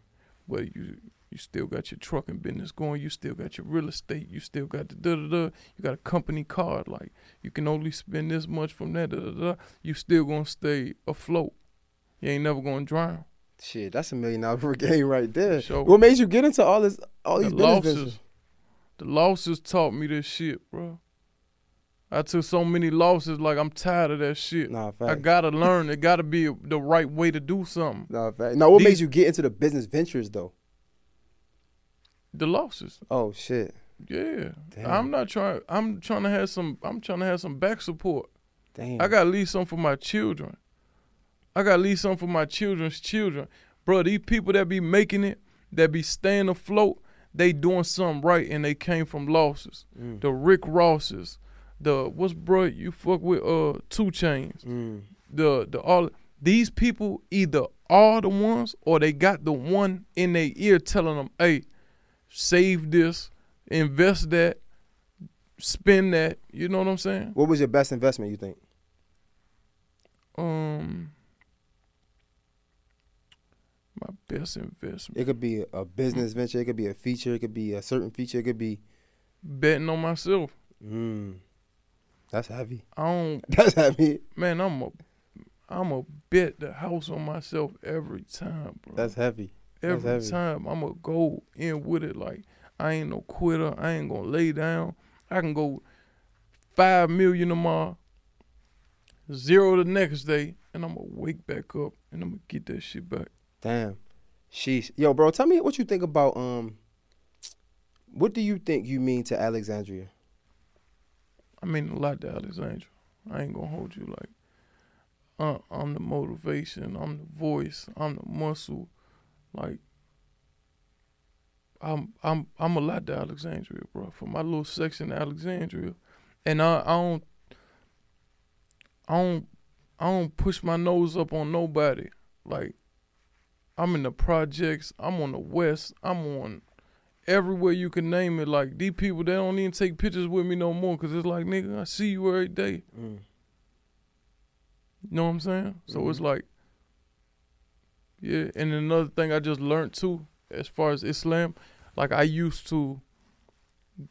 But you you still got your trucking business going. You still got your real estate. You still got the da da da. You got a company card. Like you can only spend this much from that. Da da da. You still gonna stay afloat. You ain't never gonna drown. Shit, that's a million dollar game right there. Sure. What made you get into all this? All these business losses, ventures? the losses taught me this shit, bro. I took so many losses. Like I'm tired of that shit. Nah, fact. I gotta learn. It gotta be the right way to do something. Nah, fact. Now, what made you get into the business ventures though? The losses. Oh shit. Yeah. Damn. I'm not trying. I'm trying to have some. I'm trying to have some back support. Damn. I got to leave some for my children. I got to leave some for my children's children. Bro, these people that be making it, that be staying afloat, they doing something right and they came from losses. Mm. The Rick Rosses, the what's bro you fuck with uh 2 Chainz. Mm. The the all these people either are the ones or they got the one in their ear telling them, hey, save this, invest that, spend that. You know what I'm saying? What was your best investment? You think? Um, my best investment It could be a business venture. It could be a feature. It could be a certain feature. It could be. betting on myself. Mm. That's heavy. I don't, That's heavy. man. I'm a, I'm a bet the house on myself every time, bro. That's heavy. Every time I'm gonna go in with it. Like I ain't no quitter. I ain't gonna lay down. I can go five million tomorrow, zero the next day, and I'm gonna wake back up and I'm gonna get that shit back. Damn. Sheesh. Yo, bro, tell me what you think about um. What do you think you mean to Alexandria? I mean a lot to Alexandria. I ain't gonna hold you like. Uh, I'm the motivation. I'm the voice. I'm the muscle. Like. I'm I'm I'm a lot to Alexandria, bro. For my little section of Alexandria, and I, I don't I don't I don't push my nose up on nobody. Like I'm in the projects. I'm on the west. I'm on everywhere you can name it. Like these people, they don't even take pictures with me no more. Cause it's like, nigga, I see you every day. Mm. You know what I'm saying? So it's Mhm. like, yeah. And another thing I just learned too, as far as Islam, like I used to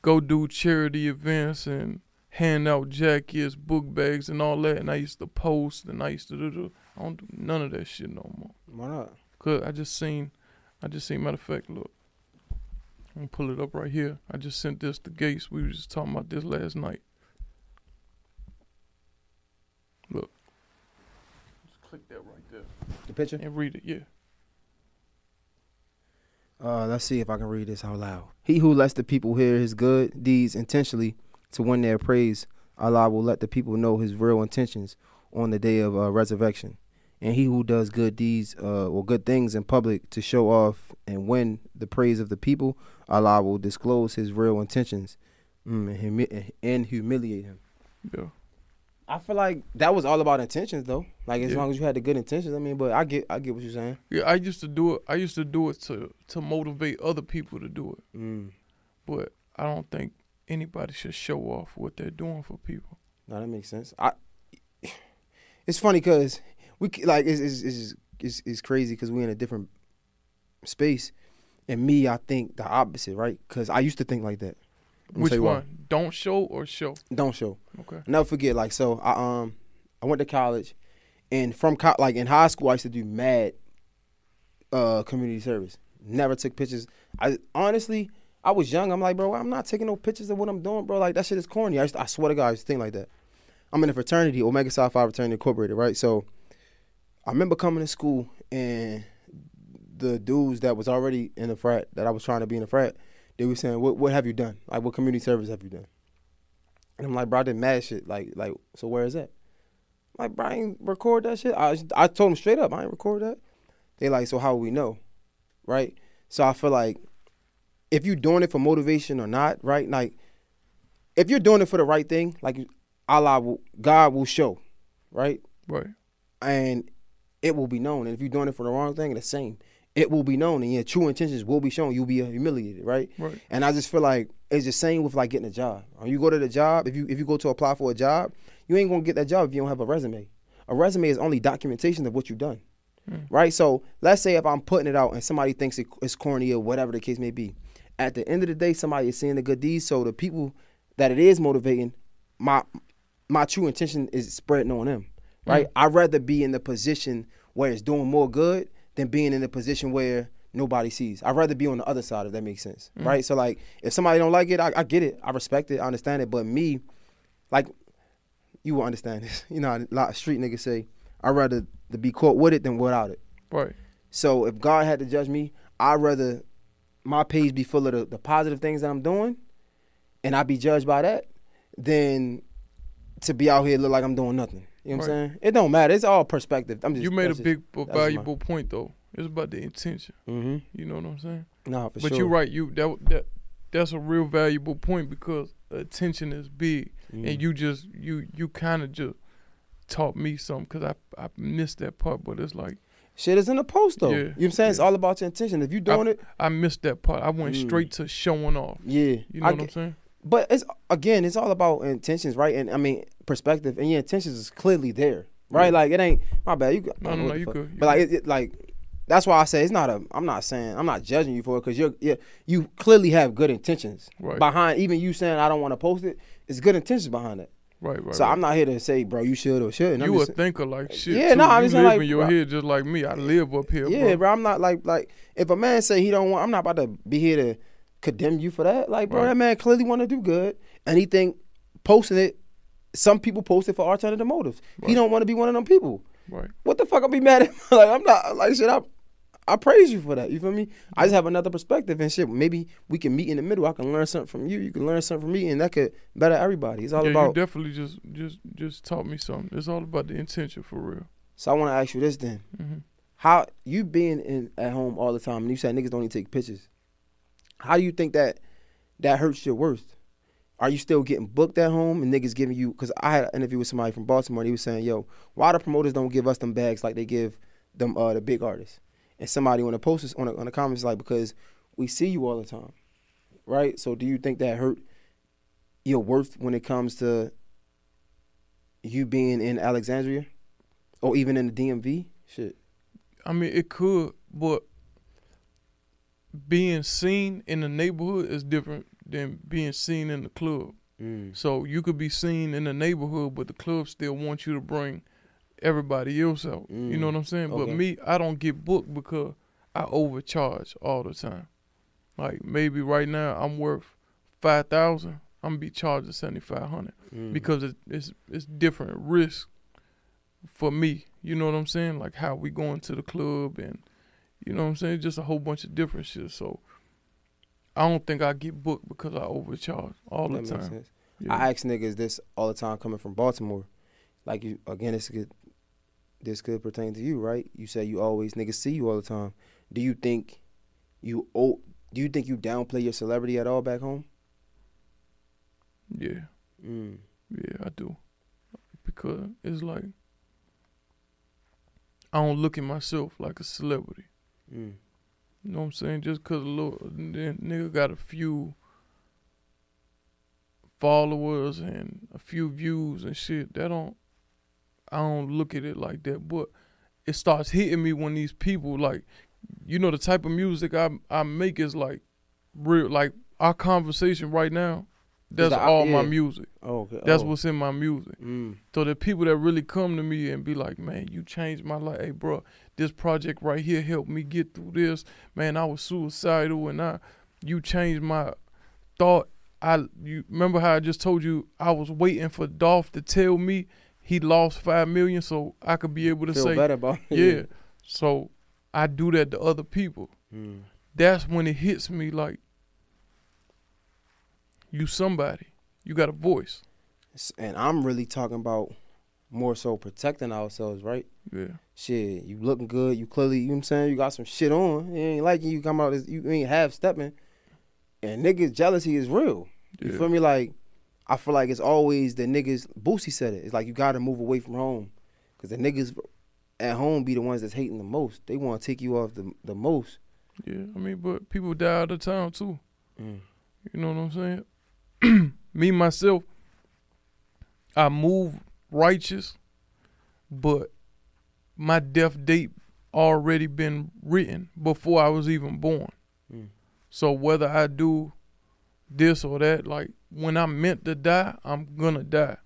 go do charity events and hand out jackets, book bags, and all that. And I used to post, and I used to do. The, I don't do none of that shit no more. Why not? Cause I just seen, I just seen. Matter of fact, look, I'm gonna pull it up right here. I just sent this to Gates. We were just talking about this last night. Look, just click that right The picture. and read it. Yeah. Uh, let's see if I can read this out loud. He who lets the people hear his good deeds intentionally to win their praise, Allah will let the people know his real intentions on the day of uh, resurrection. And he who does good deeds uh, or good things in public to show off and win the praise of the people, Allah will disclose his real intentions mm, and, humi- and humiliate him. Yeah. I feel like that was all about intentions, though. Like as Yeah. long as you had the good intentions, I mean. But I get, I get what you're saying. Yeah, I used to do it. I used to do it to to motivate other people to do it. Mm. But I don't think anybody should show off what they're doing for people. No, that makes sense. I. It's funny because we like it's it's it's, it's, it's crazy because we're in a different space, and me, I think the opposite, right? Because I used to think like that. Which you why. one? Don't show or show? Don't show. Okay. Never forget. Like so, I um I went to college, and from co- like in high school, I used to do mad uh community service. Never took pictures. I honestly, I was young. I'm like, bro, I'm not taking no pictures of what I'm doing, bro. Like that shit is corny. I, used to- I swear to God, I used to think like that. I'm in a fraternity, Omega Psi Phi Fraternity Incorporated, right? So I remember coming to school and the dudes that was already in the frat that I was trying to be in the frat, they were saying, "What what have you done? Like what community service have you done?" And I'm like, "Bro, I did mad shit. Like like so where is that?" I'm like, bro, I ain't record that shit. I I told them straight up, I ain't record that. They like, so how will we know, right? So I feel like if you're doing it for motivation or not, right? Like if you're doing it for the right thing, like Allah will, God will show, right? Right. and it will be known. And if you're doing it for the wrong thing, the same. It will be known, and your true intentions will be shown. You'll be humiliated, right? Right. And I just feel like it's the same with like getting a job. When you go to the job, if you if you go to apply for a job, you ain't gonna get that job if you don't have a resume. A resume is only documentation of what you've done, hmm. right? So let's say if I'm putting it out and somebody thinks it, it's corny or whatever the case may be, at the end of the day, somebody is seeing the good deeds. So the people that it is motivating, my my true intention is spreading on them, right? Hmm. I'd rather be in the position where it's doing more good than being in the position where nobody sees. I'd rather be on the other side, if that makes sense, mm. right? So like, if somebody don't like it, I, I get it, I respect it, I understand it. But me, like, you will understand this. You know, a lot of street niggas say, I'd rather to be caught with it than without it. Right. So if God had to judge me, I'd rather my page be full of the, the positive things that I'm doing, and I be judged by that, than to be out here look like I'm doing nothing. You know what I'm saying? It don't matter. It's all perspective. I'm just You made a that's just- big, my- valuable point though. It's about the intention. Mhm. You know what I'm saying? Nah, for but sure. you're right. You that that that's a real valuable point because attention is big, Mhm. and you just you you kind of just taught me something because I I missed that part. But it's like Shit is in the post though. Yeah, You know what I'm saying? It's all about your intention. If you doing it, I missed that part. I went Mm. straight to showing off. yeah. You know I what I'm saying? But it's again, it's all about intentions, right? And I mean perspective, and your intentions is clearly there, right? Like it ain't my bad. You No, I don't no, know no, you good, you But like, it, it, like that's why I say it's not a. I'm not saying I'm not judging you for it because you're, you're you clearly have good intentions Right. behind. Even you saying I don't want to post it, it's good intentions behind it. Right, right. so right. I'm not here to say, bro, you should or shouldn't. I'm you a thinker like shit. Yeah, no, I'm just live like, in your bro- head just like me. I live up here. Yeah, bro. bro. I'm not like like if a man say he don't want, I'm not about to be here to condemn you for that. Like, bro, Right. that man clearly want to do good, Anything posting it. Some people post it for alternative motives. He don't want to be one of them people. Right. What the fuck? I'll be mad at? like, I'm not like shit. I I praise you for that. You feel me? I just have another perspective and shit. Maybe we can meet in the middle. I can learn something from you. You can learn something from me, and that could better everybody. It's all about. yeah, you definitely just just just taught me something. It's all about the intention for real. so I want to ask you this then. hmm how you being in at home all the time and you said niggas don't even take pictures how do you think that that hurts your worth are you still getting booked at home and niggas giving you because i had an interview with somebody from baltimore and he was saying yo why the promoters don't give us them bags like they give them uh the big artists and somebody on the posters on on the comments like because we see you all the time right so do you think that hurt your worth when it comes to you being in alexandria Or even in the DMV? Shit. I mean, it could, but being seen in the neighborhood is different than being seen in the club. Mm. So you could be seen in the neighborhood, but the club still wants you to bring everybody else out. You know Mm. what I'm saying? But me, I don't get booked because I overcharge all the time. Like maybe right now I'm worth five thousand. I'm gonna be charged seventy five hundred Mm. because it, it's it's different risk for me. You know what I'm saying? Like how we going to the club and you know what I'm saying? Just a whole bunch of different shit. So I don't think I get booked because I overcharge all the that time. makes sense. Yeah. I ask niggas this all the time coming from Baltimore. Like you again, this could this could pertain to you, right? You say you always niggas see you all the time. Do you think you oh do you think you downplay your celebrity at all back home? yeah. Mm. Yeah, I do. Because it's like I don't look at myself like a celebrity. Mm. You know what I'm saying? Just cause a little nigga got a few followers and a few views and shit, that don't I don't look at it like that. But it starts hitting me when these people like you know the type of music I I make is like real like our conversation right now, that's the- all my music. Oh, okay. That's oh. what's in my music. Mm. So the people that really come to me and be like, man, you changed my life. Hey, bro, this project right here helped me get through this. Man, I was suicidal and I, you changed my thought. I, you remember how I just told you I was waiting for Dolph to tell me he lost five million so I could be able to Feel say, better about it. yeah. So I do that to other people. Mm. That's when it hits me like, you somebody. You got a voice. And I'm really talking about more so protecting ourselves, right? Yeah. Shit, you looking good. You clearly, you know what I'm saying? You got some shit on. It ain't like you come out, as, you ain't half stepping. And niggas, jealousy is real. You Yeah. feel me? Like, I feel like it's always the niggas, Boosie said it. It's like you gotta move away from home. Because the niggas at home be the ones that's hating the most. They wanna take you off the, the most. Yeah. I mean, but people die all the time too. Mm. You know what I'm saying? Me myself, I move righteous, but my death date already been written before I was even born. Mm. So whether I do this or that, like when I'm meant to die, I'm gonna die.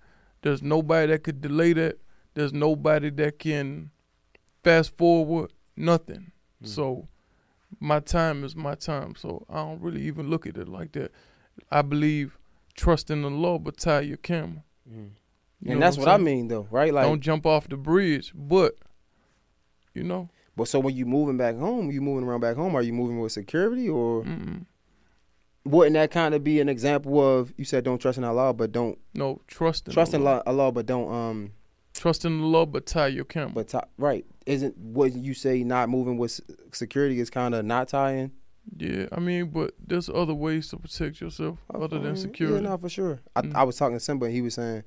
There's nobody that could delay that. There's nobody that can fast forward. Nothing. Mm. So my time is my time. So I don't really even look at it like that. I believe trust in the Lord, but tie your camera. Mm. You And that's I'm what I mean, though, right? Like, don't jump off the bridge, but you know, but so when you moving back home, you moving around back home, are you moving with security or mm-mm. wouldn't that kind of be an example of you said don't trust in Allah, but don't no trust in trust the in Lord. Allah, Allah, but don't um, Trust in the Lord, but tie your camera. but ti- right? Isn't what you say not moving with security is kind of not tying? Yeah, I mean, but there's other ways to protect yourself other than security. Yeah, no, for sure. I, Mm. I was talking to Simba, and he was saying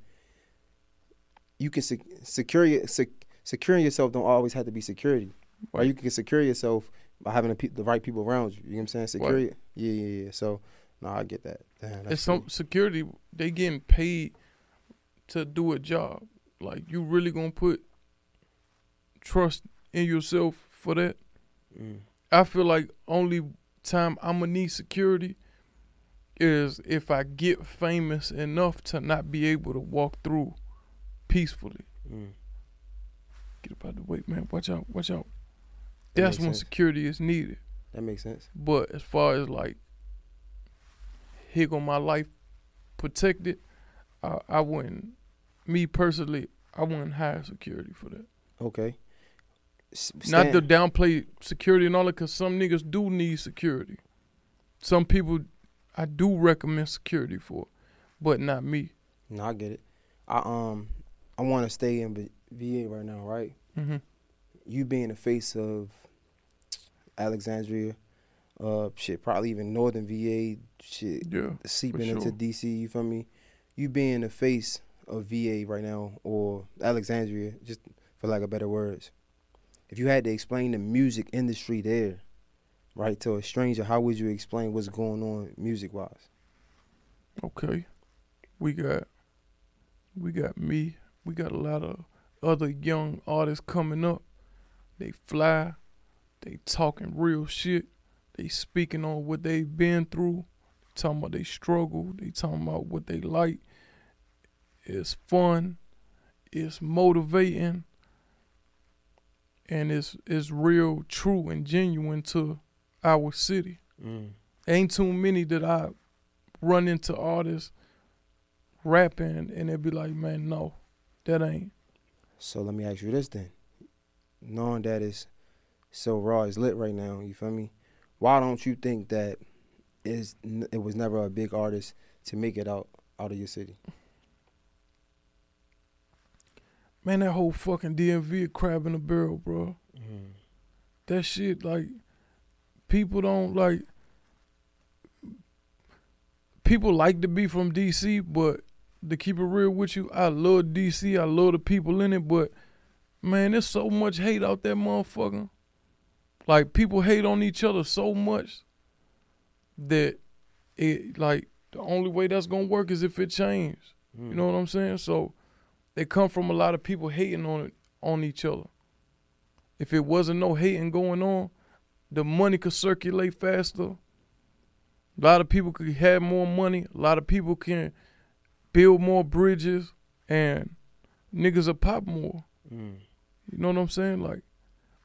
you can sec- secure your, sec- securing yourself don't always have to be security. Or you can secure yourself by having the, pe- the right people around you. You know what I'm saying? Secure. Right. Yeah, yeah, yeah. So, no, I get that. Damn, that's and some security, they getting paid to do a job. Like you really gonna put trust in yourself for that? Mm. I feel like only time I'm gonna need security is if I get famous enough to not be able to walk through peacefully. Mm. Get up out the way, man. Watch out, watch out. That That's when sense. security is needed. That makes sense. But as far as like here go my life protected, I, I wouldn't. Me personally, I wouldn't hire security for that. Okay. Not to downplay security and all that, cause some niggas do need security. Some people, I do recommend security for, but not me. No, I get it. I um, I want to stay in VA right now, right? hmm You being the face of Alexandria, uh, shit, probably even Northern VA, shit, Yeah, seeping into. DC. You feel me? You being the face of VA right now, or Alexandria, just for lack of better words. If you had to explain the music industry there, right, to a stranger, how would you explain what's going on music wise? okay. We got, we got me. We got a lot of other young artists coming up. They fly, they talking real shit, they speaking on what they've been through, talking about they struggle, they talking about what they like. It's fun, it's motivating, and it's it's real, true, and genuine to our city. Mm. Ain't too many that I run into artists rapping and they be like, man, no, that ain't. So let me ask you this then. Knowing that it's so raw, it's lit right now, you feel me? Why don't you think that is it was never a big artist to make it out out of your city? Man, that whole fucking DMV a crab in a barrel, bro. Mm-hmm. That shit, like, people don't like. People like to be from DC, but to keep it real with you, I love DC. I love the people in it, but man, there's so much hate out there, motherfucker. Like people hate on each other so much that it like the only way that's gonna work is if it changes. You mm. know what I'm saying? So they come from a lot of people hating on it on each other. If it wasn't no hating going on, the money could circulate faster. A lot of people could have more money. A lot of people can build more bridges, and niggas will pop more. Mm. You know what I'm saying? Like,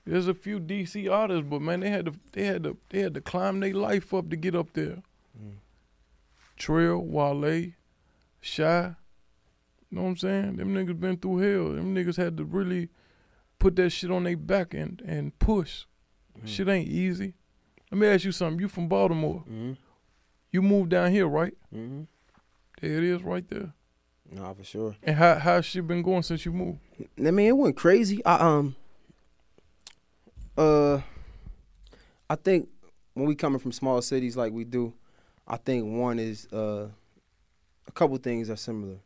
there's a few DC artists, but man, they had to they had to they had to climb their life up to get up there. Mm. Trel, Wale, Shy. You know what I'm saying? Them niggas been through hell. Them niggas had to really put that shit on their back and and push. Mm. Shit ain't easy. Let me ask you something. You from Baltimore? Mm-hmm. You moved down here, right? Mm-hmm. There it is, right there. Nah, for sure. And how how shit been going since you moved? I mean, it went crazy. I um, uh, I think when we coming from small cities like we do, I think one is uh, a couple things are similar.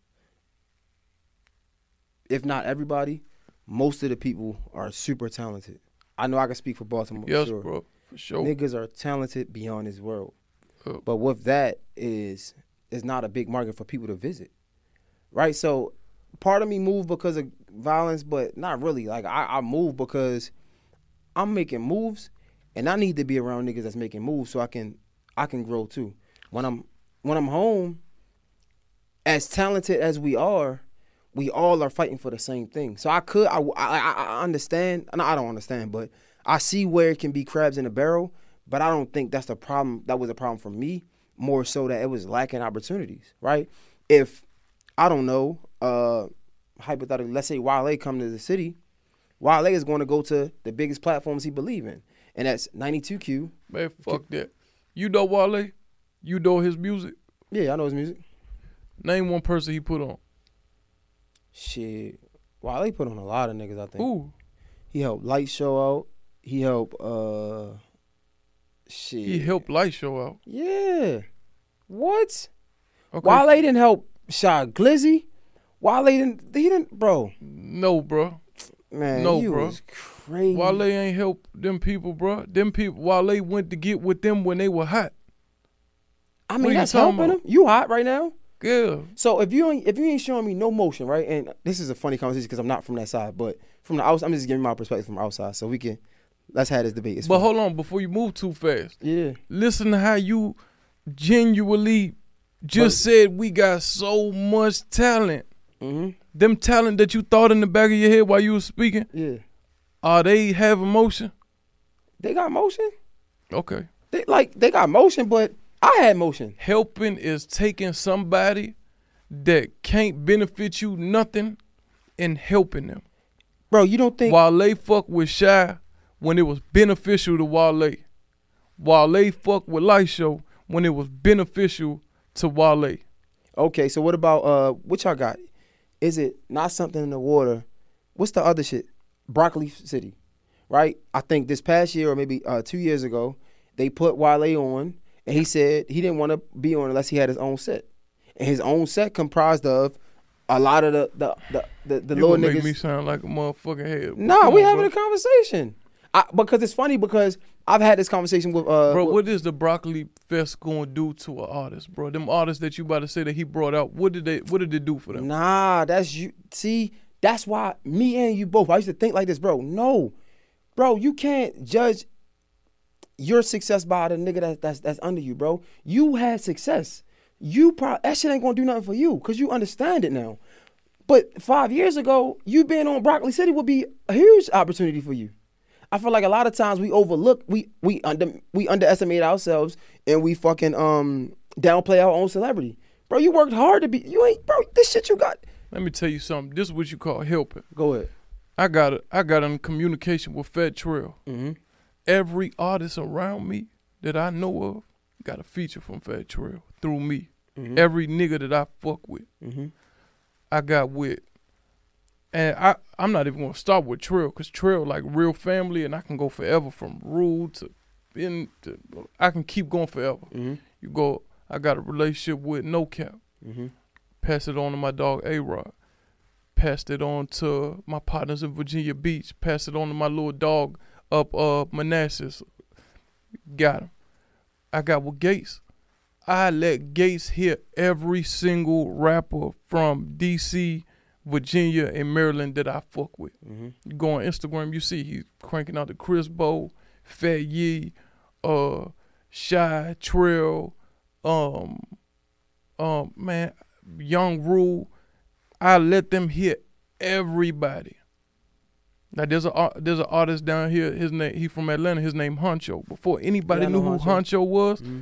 If not everybody, most of the people are super talented. I know I can speak for Baltimore. yes, sure. bro, for sure. Niggas are talented beyond this world. Uh, But with that is is not a big market for people to visit. Right? So part of me moved because of violence, but not really. Like I, I moved because I'm making moves and I need to be around niggas that's making moves so I can I can grow too. When I'm when I'm home, as talented as we are, we all are fighting for the same thing. So I could I I, I- understand. No, I don't understand, but I see where it can be crabs in a barrel. But I don't think that's the problem. That was a problem for me. More so that it was lacking opportunities. Right? If I don't know, uh, hypothetically, let's say Wale come to the city, Wale is going to go to the biggest platforms he believe in, and that's 92Q. man, fuck that. You know Wale? You know his music? Yeah, I know his music. Name one person he put on. Shit, Wale put on a lot of niggas. I think. Ooh, He helped Lightshow out. He helped uh shit. he helped Lightshow out. Yeah. What? Okay. Wale didn't help Shy Glizzy. Wale didn't he didn't bro. No, bro. Man, No, bro. was crazy. Wale ain't help them people, bro. Them people, Wale went to get with them when they were hot. I mean that's helping about? You hot right now? Yeah. So if you ain't if you ain't showing me no motion, right? And this is a funny conversation because I'm not from that side, but from the outside, I'm just giving my perspective from outside, so we can let's have this debate. It's But fun. hold on, before you move too fast, yeah. listen to how you genuinely just said we got so much talent. Mm-hmm. Them talent that you thought in the back of your head while you were speaking, Yeah. are they have emotion? They got motion. Okay. They like they got motion, but I had motion. Helping is taking somebody that can't benefit you nothing and helping them. Bro, you don't think Wale fuck with Shy when it was beneficial to Wale. Wale fuck with Show when it was beneficial to Wale. Okay, so what about uh what y'all got? Is it not something in the water? What's the other shit? Broccoli City. Right? I think this past year or maybe uh 2 years ago, they put Wale on and he said he didn't want to be on unless he had his own set. And his own set comprised of a lot of the the the, the, the You little gonna make niggas. me sound like a motherfucking head. Nah, we on, having bro. a conversation. I, because it's funny because I've had this conversation with uh Bro, with- what is the broccoli fest gonna do to an artist, bro? Them artists that you about to say that he brought out, what did they what did it do for them? Nah, that's you. See, That's why me and you both. I used to think like this, bro. No, bro, you can't judge your success by the nigga that, that's that's under you, bro. You had success. You probably that shit ain't gonna do nothing for you because you understand it now. But five years ago, you being on Broccoli City would be a huge opportunity for you. I feel like a lot of times we overlook, we we under we underestimate ourselves and we fucking um downplay our own celebrity. Bro, you worked hard to be you ain't bro, this shit you got. Let me tell you something. This is what you call helping. Go ahead. I got a, I got in communication with Fat Trel. Mm-hmm. Every artist around me that I know of got a feature from Fat Trel through me. Mhm. Every nigga that I fuck with, Mm-hmm. I got with. And I, I'm not even gonna start with Trel, cause Trel like real family, and I can go forever from Rule to in. To, I can keep going forever. Mm-hmm. You go. I got a relationship with No Cap. Mm-hmm. Passed it on to my dog A Rod. Passed it on to my partners in Virginia Beach. Passed it on to my little dog up uh Manassas. Got him. I got with Gates. I let Gates hear every single rapper from DC, Virginia, and Maryland that I fuck with. Mm-hmm. You go on Instagram, you see he's cranking out the Chris Bow, Fat Yee, uh, Shy, Trel, um, um, man, Young Rule. I let them hear everybody. Now there's a there's an artist down here. His name he from Atlanta. His name Honcho. Before anybody Yeah, knew who Honcho was, Mm-hmm.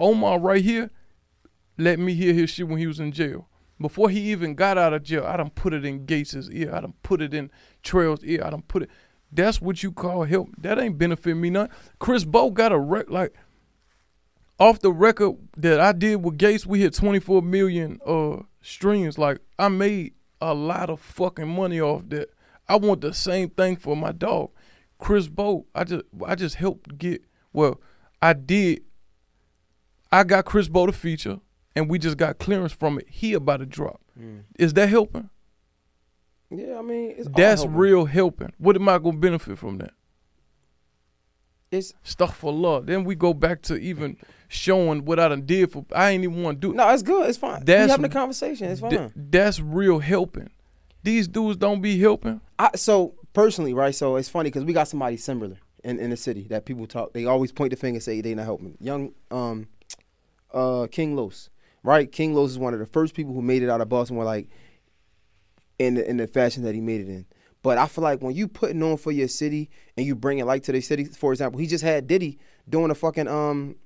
Omar right here let me hear his shit when he was in jail. Before he even got out of jail, I done put it in Gates's ear. I done put it in Trel's ear. I done put it. That's what you call help. That ain't benefit me none. Chris Bo got a rec like off the record that I did with Gates. We hit 24 million uh streams. Like I made a lot of fucking money off that. I want the same thing for my dog, Chris Bo. I just I just helped get. Well, I did I got Chris Bo to feature, and we just got clearance from it. He about to drop. Mm. Is that helping? Yeah, I mean, it's all That's helping. real helping. What am I gonna benefit from that? It's Stuff for love. Then we go back to even showing what I done did for. I ain't even want to do. no, it's good. It's fine. That's- we having a conversation. It's fine. Th- that's real helping. These dudes don't be helping. I, so personally, right? So it's funny because we got somebody similar in, in the city that people talk. They always point the finger and say they not helping. Young, um, uh, King Los, right? King Los is one of the first people who made it out of Baltimore, like in the, in the fashion that he made it in. But I feel like when you putting on for your city and you bring it like to the city, for example, he just had Diddy doing a fucking um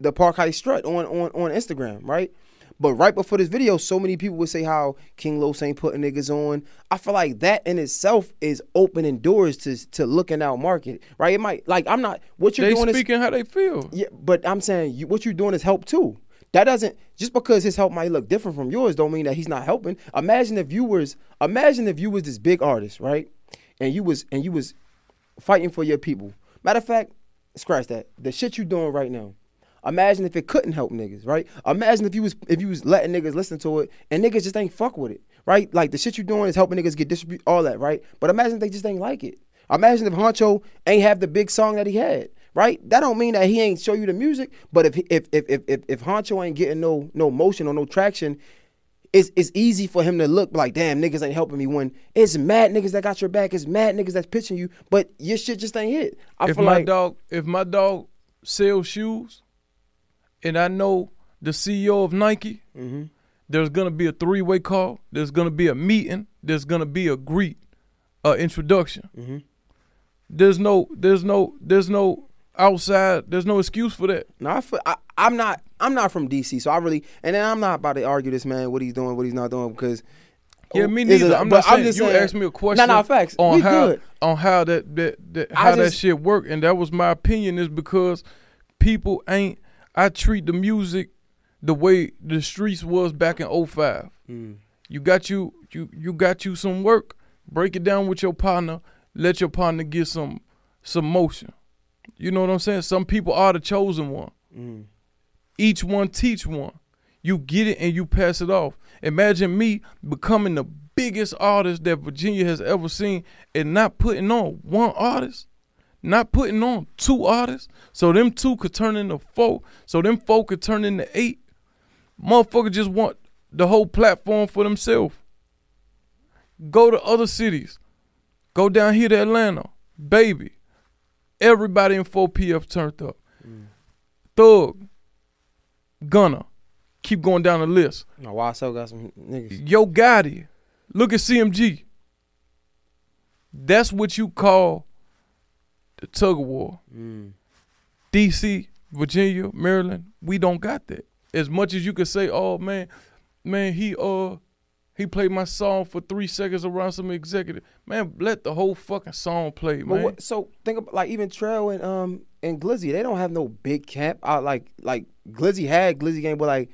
the Park High strut on on on Instagram, right? But right before this video, so many people would say how King Los ain't putting niggas on. I feel like that in itself is opening doors to to looking out market, right? It might like I'm not what you're They doing is speaking how they feel. yeah, but I'm saying you, what you're doing is help too. That doesn't just because his help might look different from yours don't mean that he's not helping. Imagine if you was imagine if you was this big artist, right? And you was and you was fighting for your people. Matter of fact, scratch that. The shit you're doing right now. Imagine if it couldn't help niggas, right? Imagine if you was if you was letting niggas listen to it and niggas just ain't fuck with it, right? Like the shit you doing is helping niggas get distribute all that, right? But imagine if they just ain't like it. Imagine if Honcho ain't have the big song that he had, right? That don't mean that he ain't show you the music, but if if if if if, if Honcho ain't getting no no motion or no traction, it's it's easy for him to look like, damn, niggas ain't helping me when it's mad niggas that got your back, it's mad niggas that's pitching you, but your shit just ain't hit. I if feel my like dog, if my dog sells shoes, and I know the CEO of Nike, Mhm. there's gonna be a three way call. There's gonna be a meeting. There's gonna be a greet, uh, introduction. Mhm. There's no, there's no, there's no outside. There's no excuse for that. No, I, feel, I I'm not I'm not from DC, so I really and then I'm not about to argue this man what he's doing, what he's not doing because Yeah, me neither. I'm but not saying. just you saying- asked me a question. No, no, facts. on We how good. on how that that, that I how that shit work, and that was my opinion. Is because people ain't. I treat the music the way the streets was back in 05. Mm. You got you you you got you some work. Break it down with your partner. Let your partner get some some motion. You know what I'm saying? Some people are the chosen one. Mm. Each one teach one. You get it and you pass it off. Imagine me becoming the biggest artist that Virginia has ever seen and not putting on one artist, not putting on two artists, so them two could turn into four, so them four could turn into eight. Motherfucker just want the whole platform for themselves. Go to other cities. Go down here to Atlanta. Baby. Everybody in 4PF turned up. Thug. Gunna. Keep going down the list. No, YSL got some niggas. Yo Gotti. Look at CMG. That's what you call the tug of war. Mm. DC, Virginia, Maryland, we don't got that. As much as you could say, oh man, man, he uh he played my song for three seconds around some executive. Man, let the whole fucking song play, man. what, so think about like even Trel and um and Glizzy, they don't have no big camp. I like like Glizzy had Glizzy game, but like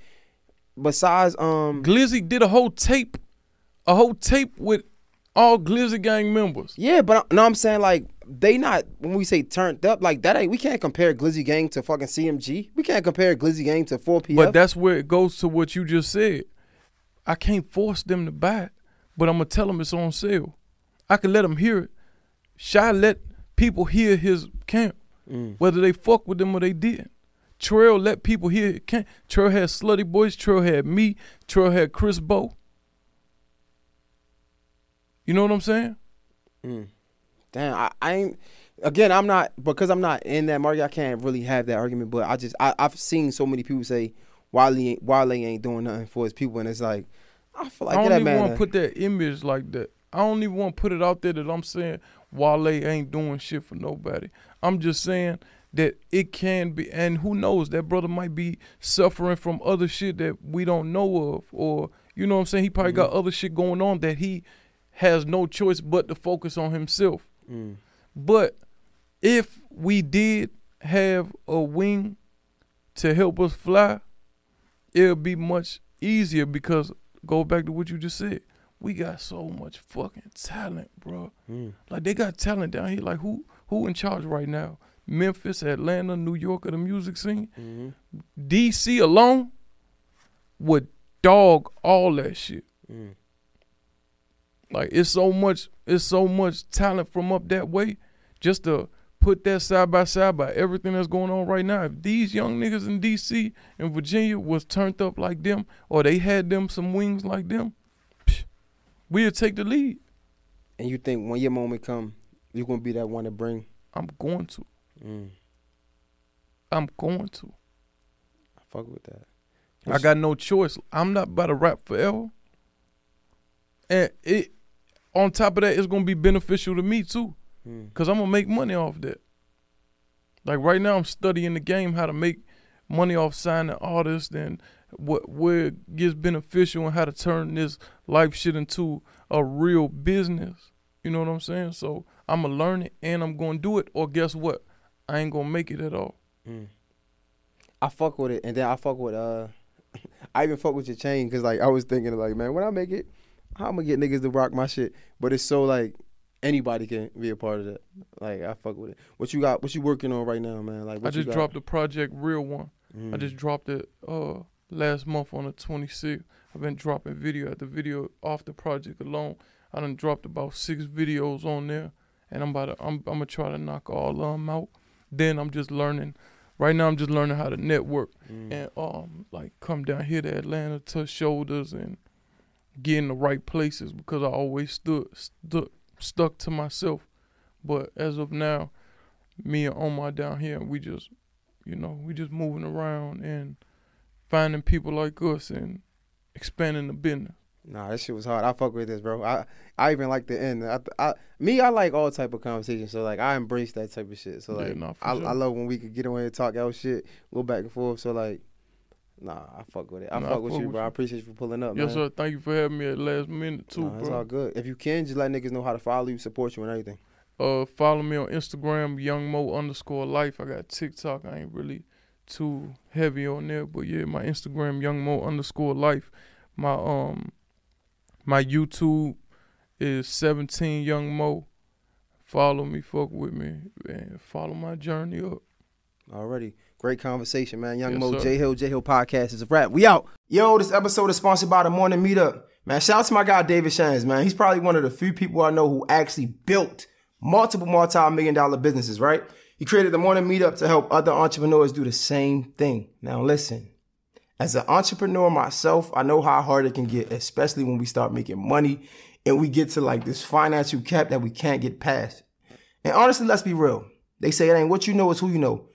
besides um Glizzy did a whole tape, a whole tape with all Glizzy gang members. yeah, but I- no, I'm saying like they not when we say turned up like that ain't we can't compare Glizzy gang to fucking CMG. We can't compare Glizzy gang to 4PF. But that's where it goes to what you just said. I can't force them to buy it, but I'm gonna tell them it's on sale. I can let them hear it. Shy let people hear his camp, Mm. whether they fuck with them or they didn't. Trel let people hear his camp. Trel had Slutty Boys. Trel had me. Trel had Chris Bo. You know what I'm saying? Mm. Damn, I, I ain't. Again, I'm not because I'm not in that market. I can't really have that argument. But I just I, I've seen so many people say Wale ain't, Wale ain't doing nothing for his people, and it's like I feel like I don't that even want to put that image like that. I don't even want to put it out there that I'm saying Wale ain't doing shit for nobody. I'm just saying that it can be, and who knows, that brother might be suffering from other shit that we don't know of, or you know what I'm saying. He probably got Mm-hmm. other shit going on that he has no choice but to focus on himself. Mm. But if we did have a wing to help us fly, it'll be much easier because go back to what you just said. We got so much fucking talent, bro. Mm. Like they got talent down here. Like who who in charge right now? Memphis, Atlanta, New York of the music scene. Mhm. DC alone would dog all that shit. Mm. Like it's so much, it's so much talent from up that way. Just to put that side by side by everything that's going on right now. If these young niggas in DC and Virginia was turned up like them, or they had them some wings like them, psh, we'd take the lead. And you think when your moment come, you're gonna be that one to bring. I'm going to. Mm. I'm going to. I fuck with that. I got no choice. I'm not about to rap forever. And it on top of that, it's gonna be beneficial to me too. Mm. Cause I'm gonna make money off that. Like right now, I'm studying the game how to make money off signing artists and what where it gets beneficial and how to turn this life shit into a real business. You know what I'm saying? So I'm gonna learn it and I'm gonna do it. Or guess what? I ain't gonna make it at all. Mm. I fuck with it, and then I fuck with uh, I even fuck with your chain because like I was thinking like, man, when I make it, how I'm gonna get niggas to rock my shit? But it's so like anybody can be a part of that. Like I fuck with it. What you got? What you working on right now, man? Like I just dropped the project Real One. I Mm. just dropped it uh last month on the 26th. I've been dropping video after video off the project alone. I done dropped about six videos on there, and I'm about to I'm I'm gonna try to knock all of them out. Then I'm just learning. Right now I'm just learning how to network Mm. and um like come down here to Atlanta, touch shoulders, and get in the right places because I always stood stuck stuck to myself. But as of now, me and Omar down here, we just you know, we just moving around and finding people like us and expanding the business. Nah, that shit was hard. I fuck with this, bro. I I even like the end. I, I me, I like all type of conversation. So like, I embrace that type of shit. So Yeah, like, nah, I, sure. I love when we could get away and talk out shit, go back and forth. So like, nah, I fuck with it. I Nah, fuck with you, bro. you. I appreciate you for pulling up, yes, man. sir. Thank you for having me at last minute too, Nah, it's all good. If you can, just let niggas know how to follow you, support you, and everything. Uh, follow me on Instagram, Young Moe underscore Life. I got TikTok. I ain't really too heavy on there, but yeah, my Instagram, Young Moe underscore Life. My um, my YouTube is 17 Young Moe. Follow me, fuck with me, and follow my journey up. Already. Great conversation, man. Young Yes, Moe, sir. Jay Hill, Jay Hill Podcast is a wrap. We out. Yo, this episode is sponsored by the Morning Meetup. Man, shout out to my guy David Shands, man. He's probably one of the few people I know who actually built multiple multi-million dollar businesses, right? He created the Morning Meetup to help other entrepreneurs do the same thing. Now listen, as an entrepreneur myself, I know how hard it can get, especially when we start making money and we get to like this financial cap that we can't get past. And honestly, let's be real. They say it ain't what you know, it's who you know.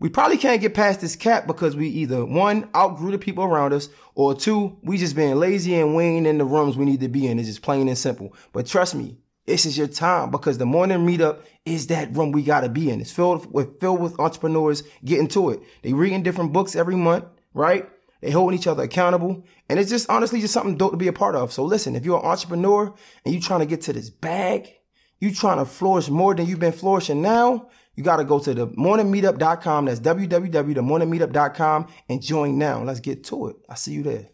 We probably can't get past this cap because we either one outgrew the people around us, or two, we just being lazy and we ain't in the rooms we need to be in. It's just plain and simple. But trust me, this is your time because the morning meetup is that room we gotta be in. It's filled with filled with entrepreneurs getting to it. They reading different books every month, right? They holding each other accountable. And it's just honestly just something dope to be a part of. So listen, if you're an entrepreneur and you trying to get to this bag, you trying to flourish more than you've been flourishing now, you got to go to the morningmeetup.com. That's www.themorningmeetup.com and join now. Let's get to it. I see you there.